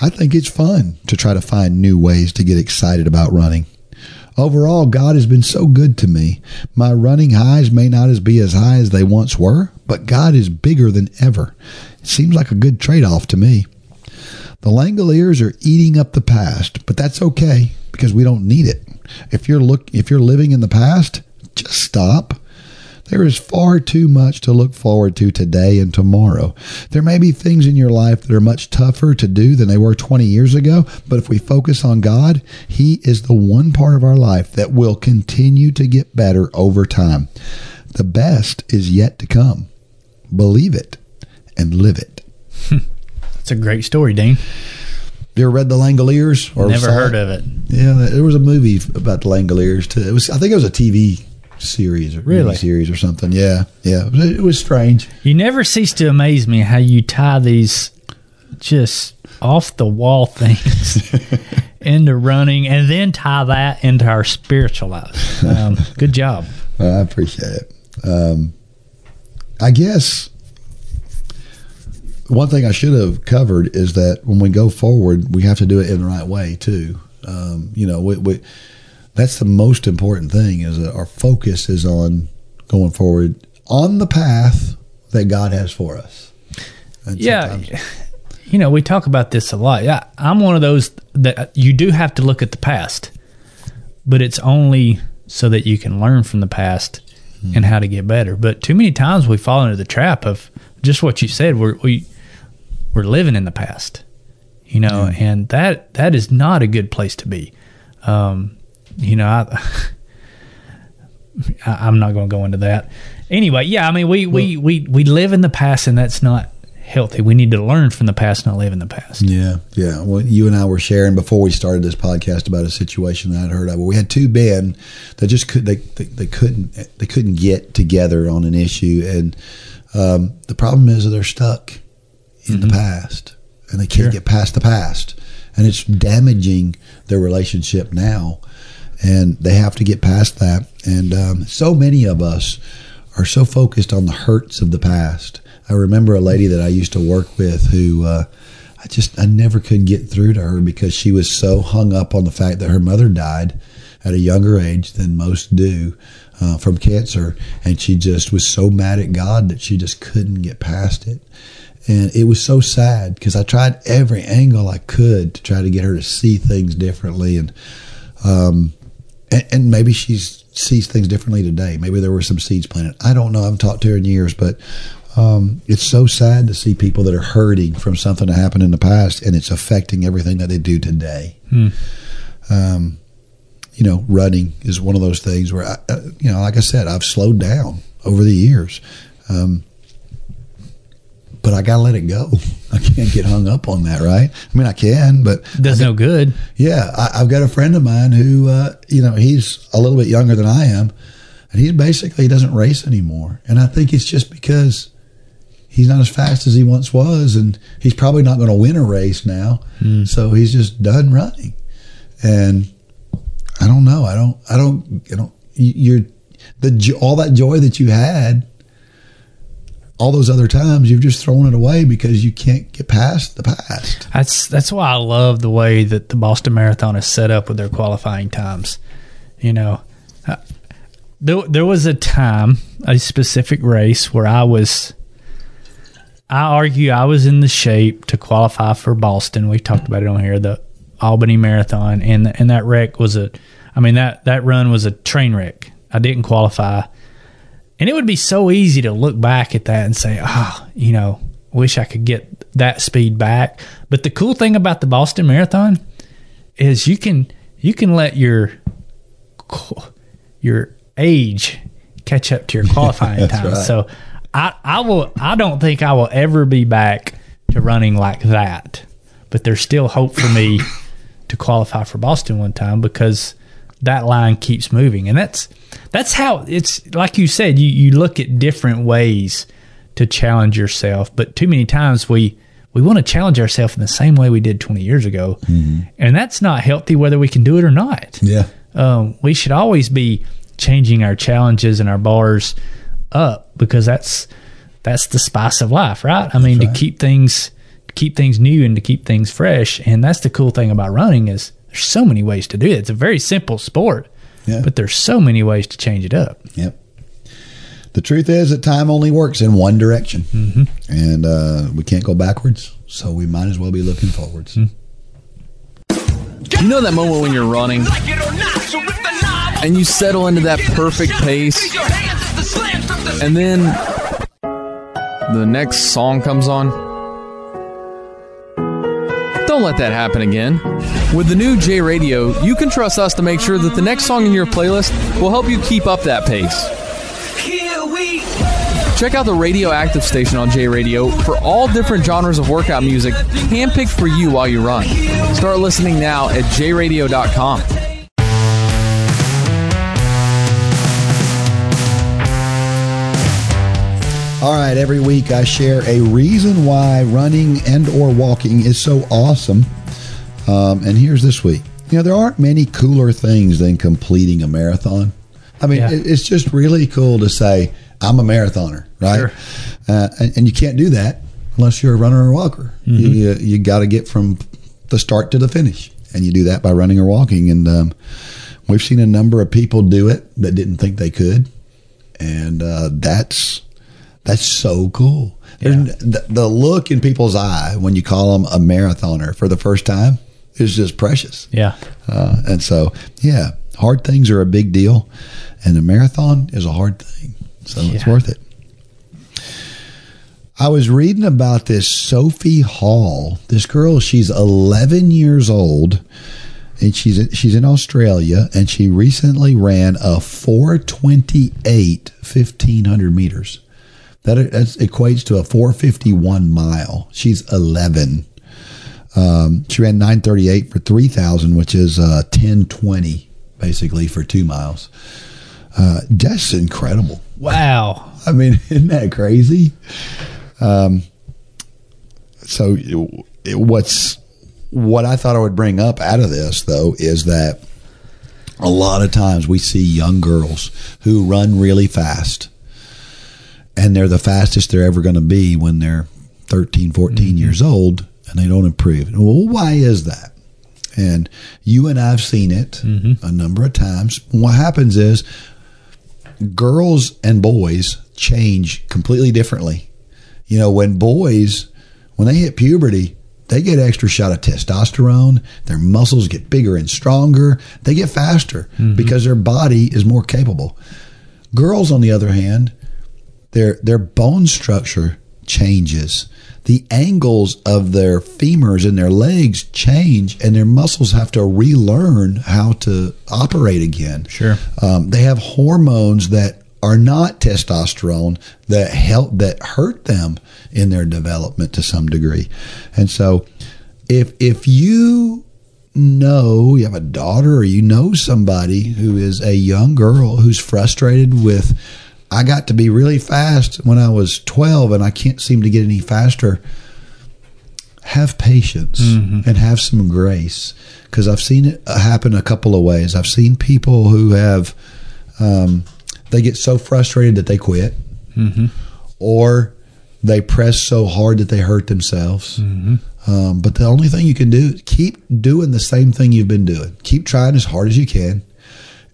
I think it's fun to try to find new ways to get excited about running. Overall, God has been so good to me. My running highs may not as be as high as they once were, but God is bigger than ever. It seems like a good trade off to me. The Langoliers are eating up the past, but that's okay because we don't need it. If you're look if you're living in the past, just stop. There is far too much to look forward to today and tomorrow. There may be things in your life that are much tougher to do than they were 20 years ago, but if we focus on God, He is the one part of our life that will continue to get better over time. The best is yet to come. Believe it and live it. (laughs) It's a great story, Dean. You ever read The Langoliers? Never saw heard of it. Yeah, there was a movie about the Langoliers too. It was, I think it was a TV series or Really? series or something. Yeah, yeah. It was, it was strange. You never cease to amaze me how you tie these just off the wall things (laughs) into running and then tie that into our spiritual lives. Um, good job. I appreciate it. Um, I guess one thing I should have covered is that when we go forward, we have to do it in the right way too. Um, you know, we, we, that's the most important thing is that our focus is on going forward on the path that God has for us. And Yeah. (laughs) You know, we talk about this a lot. Yeah, I'm one of those that you do have to look at the past, but it's only so that you can learn from the past and how to get better. But too many times we fall into the trap of just what you said. We're we we're living in the past, you know, and that that is not a good place to be. Um, you know, I, (laughs) I I'm not going to go into that. Anyway, yeah, I mean, we we we we live in the past, and that's not healthy. We need to learn from the past, not live in the past. Yeah, yeah. Well, you and I were sharing before we started this podcast about a situation that I'd heard of. We had two men that just could they, they they couldn't they couldn't get together on an issue, and um, the problem is that they're stuck in the past and they can't Sure. get past the past, and it's damaging their relationship now, and they have to get past that. And um, so many of us are so focused on the hurts of the past. I remember a lady that I used to work with who uh, I just I never could get through to her because she was so hung up on the fact that her mother died at a younger age than most do uh, from cancer, and she just was so mad at God that she just couldn't get past it. And it was so sad because I tried every angle I could to try to get her to see things differently, and um, and, and maybe she sees things differently today. Maybe there were some seeds planted. I don't know. I haven't talked to her in years, but um, it's so sad to see people that are hurting from something that happened in the past, and it's affecting everything that they do today. Um, you know, running is one of those things where, I, uh, you know, like I said, I've slowed down over the years. Um, but I gotta let it go. (laughs) I can't get hung up on that, right? I mean, I can, but Does no good. yeah, I, I've got a friend of mine who, uh, you know, he's a little bit younger than I am, and he basically doesn't race anymore. And I think it's just because he's not as fast as he once was, and he's probably not going to win a race now. So he's just done running. And I don't know. I don't. I don't. You know, you- you're the all that joy that you had. All those other times, you've just thrown it away because you can't get past the past. That's that's why I love the way that the Boston Marathon is set up with their qualifying times. You know, uh, there there was a time, a specific race where I was. I argue I was in the shape to qualify for Boston. We talked about it on here, the Albany Marathon, and and that wreck was a. I mean that that run was a train wreck. I didn't qualify, and it would be so easy to look back at that and say, "Ah, you know, wish I could get that speed back." But the cool thing about the Boston Marathon is you can you can let your your age catch up to your (laughs) qualifying time. right. So I I will I don't think I will ever be back to running like that. But there's still hope for me (laughs) to qualify for Boston one time because that line keeps moving. And that's that's how it's like you said, you, you look at different ways to challenge yourself, but too many times we we want to challenge ourselves in the same way we did 20 years ago. And that's not healthy whether we can do it or not Yeah. um, we should always be changing our challenges and our bars up because that's that's the spice of life, right? I mean, right. to keep things keep things new and to keep things fresh, and that's the cool thing about running is there's so many ways to do it. It's a very simple sport, Yeah. but there's so many ways to change it up. Yep. The truth is that time only works in one direction, mm-hmm. and uh, we can't go backwards. So we might as well be looking forwards. Hmm. You know that moment when you're running and you settle into that perfect pace, and then the next song comes on? Don't let that happen again. With the new J Radio, you can trust us to make sure that the next song in your playlist will help you keep up that pace. Check out the Radioactive station on J Radio for all different genres of workout music handpicked for you while you run. Start listening now at jradio.com. All right, every week I share a reason why running and or walking is so awesome. Um, and here's this week. You know, there aren't many cooler things than completing a marathon. I mean, Yeah. it, it's just really cool to say I'm a marathoner, right? Sure. Uh, and, and you can't do that unless you're a runner or walker. You you, you got to get from the start to the finish, and you do that by running or walking. And um, we've seen a number of people do it that didn't think they could, and uh, that's that's so cool. There's- The, the look in people's eye when you call them a marathoner for the first time is just precious. Yeah. Uh, and so, yeah, hard things are a big deal, and a marathon is a hard thing. So it's worth it. I was reading about this Sophie Hall. This girl, she's 11 years old, and she's she's in Australia, and she recently ran a 428 1500 meters. That, that equates to a 451 mile. She's 11. Um, she ran 938 for 3,000, which is uh, 1020 basically for two miles. Uh, that's incredible. Wow. (laughs) I mean, isn't that crazy? Um, so it- what's what I thought I would bring up out of this though is that a lot of times we see young girls who run really fast and they're the fastest they're ever going to be when they're 13 14 years old and they don't improve. Well why is that? And you and i've seen it mm-hmm. a number of times. What happens is girls and boys change completely differently. You know when boys when they hit puberty they get extra shot of testosterone. Their muscles get bigger and stronger. They get faster mm-hmm. because their body is more capable. Girls on the other hand their their bone structure changes the angles of their femurs and their legs change and their muscles have to relearn how to operate again Sure. um, they have hormones that are not testosterone that help that hurt them in their development to some degree and so if if you know you have a daughter or you know somebody who is a young girl who's frustrated with I got to be really fast when I was 12 and I can't seem to get any faster. Have patience and have some grace because I've seen it happen a couple of ways. I've seen people who have um, they get so frustrated that they quit. Or they press so hard that they hurt themselves. Um, but the only thing you can do is keep doing the same thing you've been doing. Keep trying as hard as you can.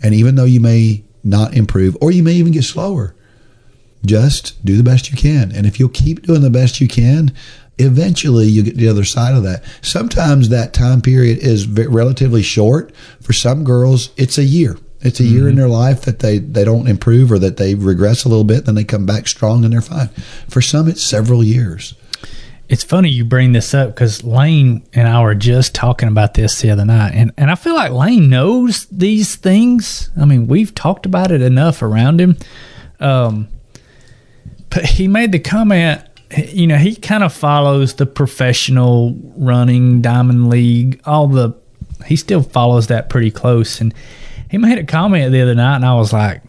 And even though you may not improve or you may even get slower, just do the best you can. And if you'll keep doing the best you can, eventually you get the other side of that. Sometimes that time period is ve- relatively short. For some girls, it's a year. It's a year in mm-hmm. their life that they, they don't improve or that they regress a little bit, then they come back strong and they're fine. For some, it's several years. It's funny you bring this up because Lane and I were just talking about this the other night, and and I feel like Lane knows these things. I mean, we've talked about it enough around him. Um, but he made the comment. You know, he kind of follows the professional running diamond league. All the he still follows that pretty close, and he made a comment the other night, and I was like,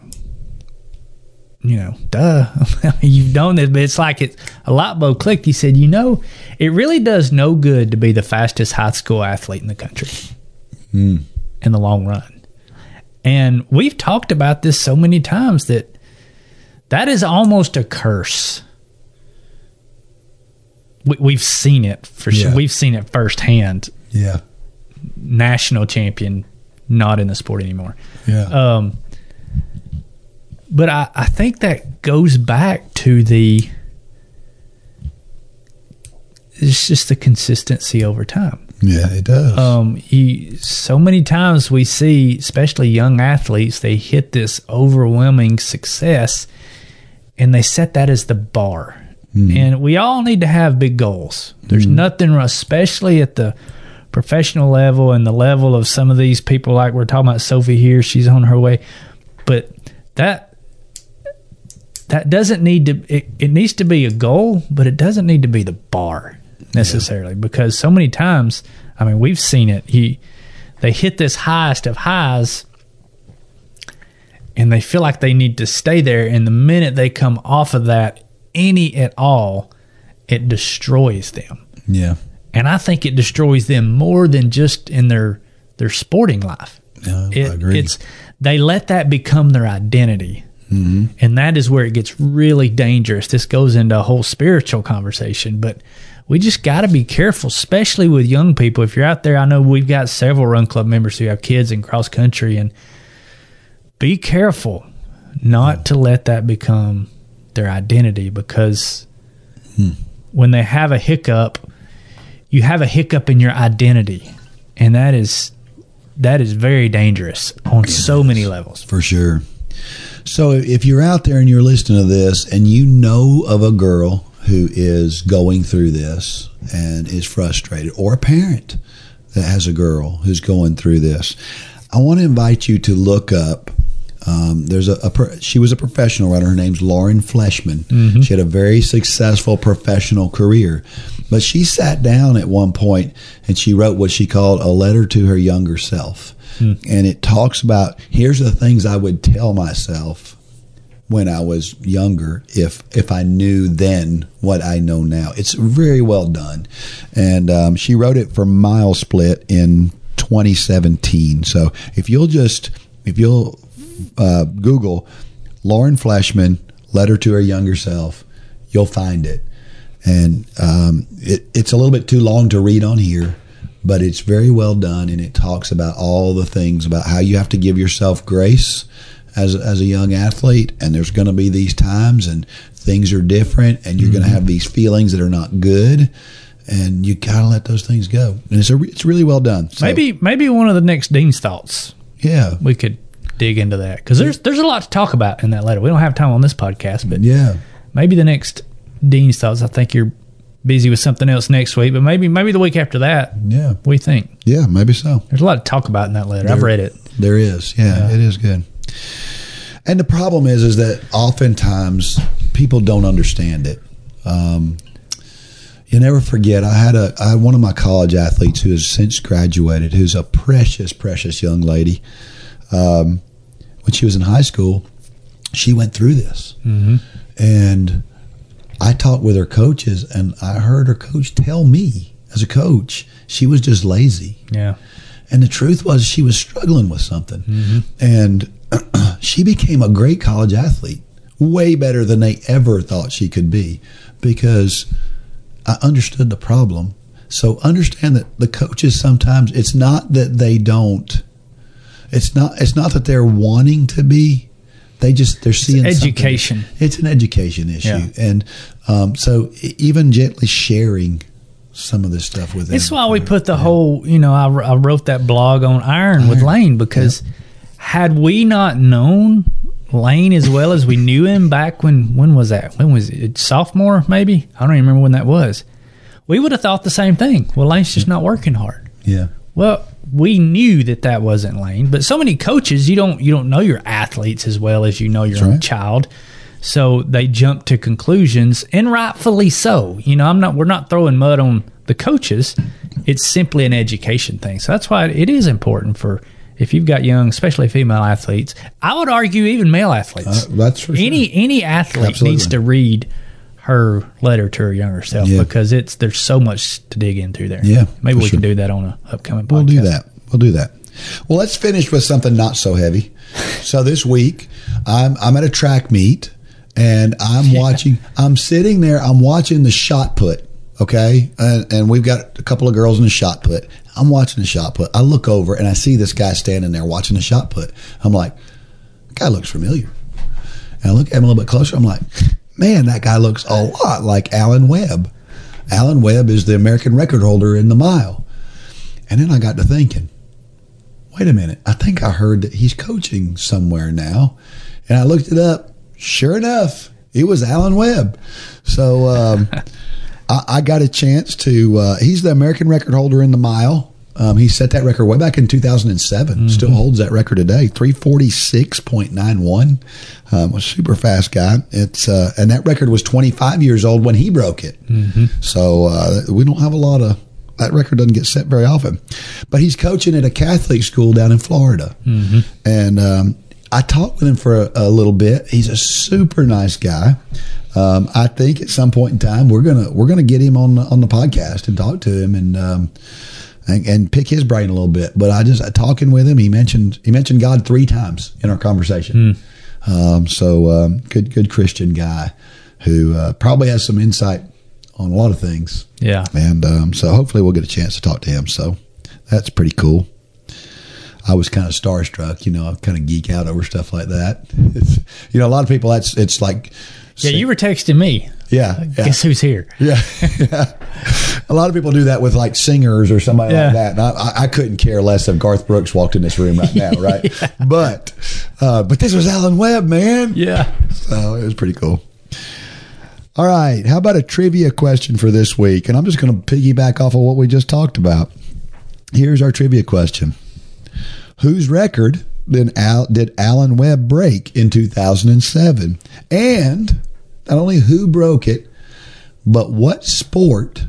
you know, duh. (laughs) You've done this, but it's like it's a light bulb clicked. He said, you know, it really does no good to be the fastest high school athlete in the country in the long run. And we've talked about this so many times that that is almost a curse. We, we've seen it for sure. We've seen it firsthand. Yeah. National champion, not in the sport anymore. Yeah. Um, but I, I think that goes back to the it's just the consistency over time. yeah, it does. Um, you, so many times we see, especially young athletes, they hit this overwhelming success, and they set that as the bar. And we all need to have big goals. There's nothing, especially at the professional level and the level of some of these people, like we're talking about Sophie here. She's on her way, but that that doesn't need to. It, it needs to be a goal, but it doesn't need to be the bar necessarily because so many times, I mean, we've seen it. He they hit this highest of highs and they feel like they need to stay there and the minute they come off of that any at all it destroys them yeah. and i think it destroys them more than just in their their sporting life Yeah, it, I agree. it's they let that become their identity Mm-hmm. and that is where it gets really dangerous. This goes into a whole spiritual conversation but we just got to be careful especially with young people. If you're out there i know we've got several run club members who have kids in cross country and be careful not to let that become their identity because hmm. when they have a hiccup you have a hiccup in your identity and that is that is very dangerous on so many levels. for sure. So if you're out there and you're listening to this and you know of a girl who is going through this and is frustrated, or a parent that has a girl who's going through this, I want to invite you to look up. Um, there's a, a she was a professional runner. Her name's Lauren Fleshman. She had a very successful professional career, but she sat down at one point and she wrote what she called a letter to her younger self and it talks about here's the things I would tell myself when I was younger if if I knew then what I know now. It's very well done, and um, she wrote it for Mile Split in 2017. So if you'll just if you'll uh, Google Lauren Fleshman letter to her younger self, you'll find it, and um, it, it's a little bit too long to read on here but it's very well done and it talks about all the things about how you have to give yourself grace as a, as a young athlete and there's going to be these times and things are different and you're going to have these feelings that are not good and you got to let those things go. And it's a, it's really well done. So, maybe maybe one of the next dean's thoughts. Yeah. We could dig into that because there's there's a lot to talk about in that letter. We don't have time on this podcast but yeah. maybe the next dean's thoughts. I think you're busy with something else next week but maybe maybe the week after that. Yeah. We think? Yeah maybe so. There's a lot to talk about in that letter. I've read it. There is, yeah, it is good. And the problem is, is that oftentimes people don't understand it. Um, you never forget. I had a, I had one of my college athletes who has since graduated, who's a precious, precious young lady. Um, when she was in high school, she went through this, and With her coaches, and I heard her coach tell me, as a coach, she was just lazy. yeah And the truth was, she was struggling with something. Mm-hmm. And (clears throat) she became a great college athlete, way better than they ever thought she could be, because I understood the problem. So understand that the coaches sometimes it's not that they don't. It's not. It's not that they're wanting to be. They just they're seeing something. education. It's an education issue, Yeah. and um, so even gently sharing some of this stuff with them. It's why we put the whole, you know, I, I wrote that blog on iron with Lane because had we not known Lane as well as we knew him back when, when was that? When was it? Sophomore, maybe? I don't even remember when that was. we would have thought the same thing. Well, Lane's just not working hard. Yeah. Well, we knew that that wasn't Lane, but so many coaches, you don't you don't know your athletes as well as you know your That's own right. child. So they jump to conclusions, and rightfully so. You know, I'm not. We're not throwing mud on the coaches. It's simply an education thing. So that's why it is important for if you've got young, especially female athletes. I would argue even male athletes. Uh, that's for sure. any any athlete Absolutely. needs to read her letter to her younger self Yeah. because it's there's so much to dig into there. Yeah, maybe we can do that on a upcoming. podcast. We'll do that. We'll do that. Well, let's finish with something not so heavy. (laughs) So this week, I'm I'm at a track meet, and I'm watching. I'm sitting there. I'm watching the shot put. Okay, and, and we've got a couple of girls in the shot put. I'm watching the shot put. I look over and I see this guy standing there watching the shot put. I'm like, guy looks familiar. And I look at him a little bit closer. I'm like, man, that guy looks a lot like Alan Webb. Alan Webb is the American record holder in the mile. And then I got to thinking, wait a minute, I think I heard that he's coaching somewhere now. And I looked it up. Sure enough, it was Alan Webb. So um, (laughs) I, I got a chance to, uh, he's the American record holder in the mile. Um, he set that record way back in 2007. Still holds that record today. 346.91. Um, a super fast guy. It's uh, and that record was 25 years old when he broke it. So uh, we don't have a lot of that record doesn't get set very often. But he's coaching at a Catholic school down in Florida, and um, I talked with him for a, a little bit. He's a super nice guy. Um, I think at some point in time we're gonna we're gonna get him on the, on the podcast and talk to him and. Um, and, and pick his brain a little bit, but I just talking with him. He mentioned he mentioned God three times in our conversation. Um, so um, good, good Christian guy who uh, probably has some insight on a lot of things. Yeah. And um, so hopefully we'll get a chance to talk to him. So that's pretty cool. I was kind of starstruck, you know, I kind of geek out over stuff like that. (laughs) It's, you know, a lot of people, that's, it's like, Yeah, you were texting me. Yeah, yeah, Guess who's here? yeah, (laughs) yeah. A lot of people do that with like singers or somebody Yeah. like that. And I, I- couldn't care less if Garth Brooks walked in this room right now, (laughs) right? But, uh, but this was Alan Webb, man. Yeah. So it was pretty cool. All right. How about a trivia question for this week? And I'm just going to piggyback off of what we just talked about. Here's our trivia question Whose record did, Al, did Alan Webb break in 2007? And not only who broke it, but what sport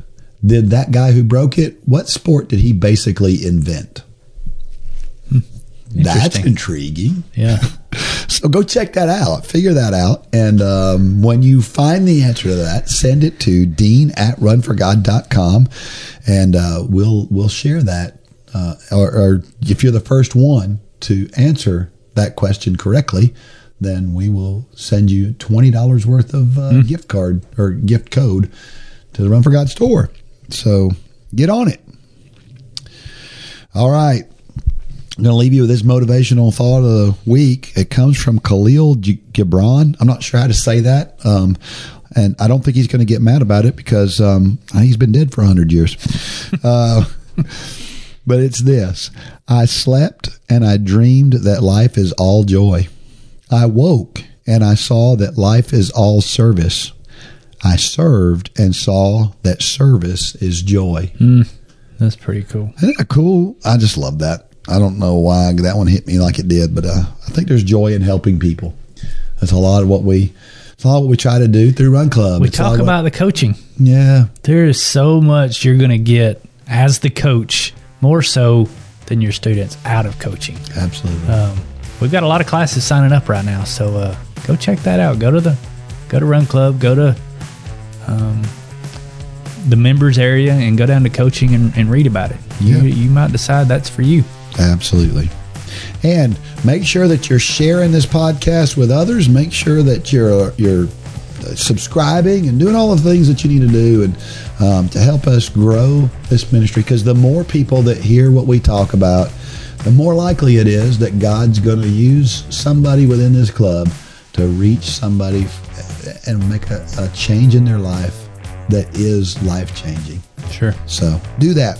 did that guy who broke it, what sport did he basically invent? That's intriguing. Yeah. (laughs) So go check that out. Figure that out. And um, when you find the answer to that, send it to dean at runforgod.com and uh, we'll we'll share that. Uh, or, or if you're the first one to answer that question correctly, then we will send you $20 worth of uh, gift card or gift code to the Run for God store. So get on it. All right. I'm going to leave you with this motivational thought of the week. It comes from Khalil Gibran. I'm not sure how to say that. Um, and I don't think he's going to get mad about it because um, he's been dead for 100 years. (laughs) Uh, but it's this I slept and I dreamed that life is all joy. I woke and I saw that life is all service. I served and saw that service is joy. That's pretty cool. Isn't that cool? I just love that. I don't know why that one hit me like it did, but uh, I think there's joy in helping people. That's a lot of what we. It's a lot what we try to do through Run Club. We It's talk of what- about the coaching. yeah, There is so much you're going to get as the coach, more so than your students out of coaching. absolutely. Um, we've got a lot of classes signing up right now, so uh, go check that out. Go to the go to Run Club, go to um, the members area, and go down to coaching and, and read about it. Yeah. You, you might decide that's for you. Absolutely. And make sure that you're sharing this podcast with others. Make sure that you're you're subscribing and doing all the things that you need to do and um, to help us grow this ministry. Because the more people that hear what we talk about, the more likely it is that God's going to use somebody within this club to reach somebody eh, and make a, a change in their life that is life changing. Sure. So do that.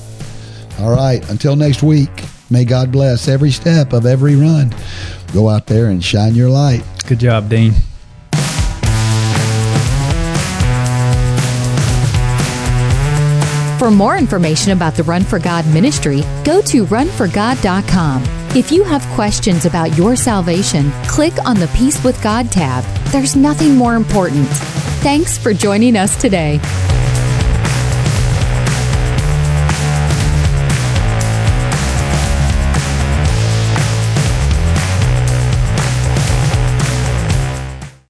All right. Until next week, may God bless every step of every run. Go out there and shine your light. Good job, Dean. For more information about the Run for God ministry, go to runforgod.com. If you have questions about your salvation, click on the Peace with God tab. There's nothing more important. Thanks for joining us today.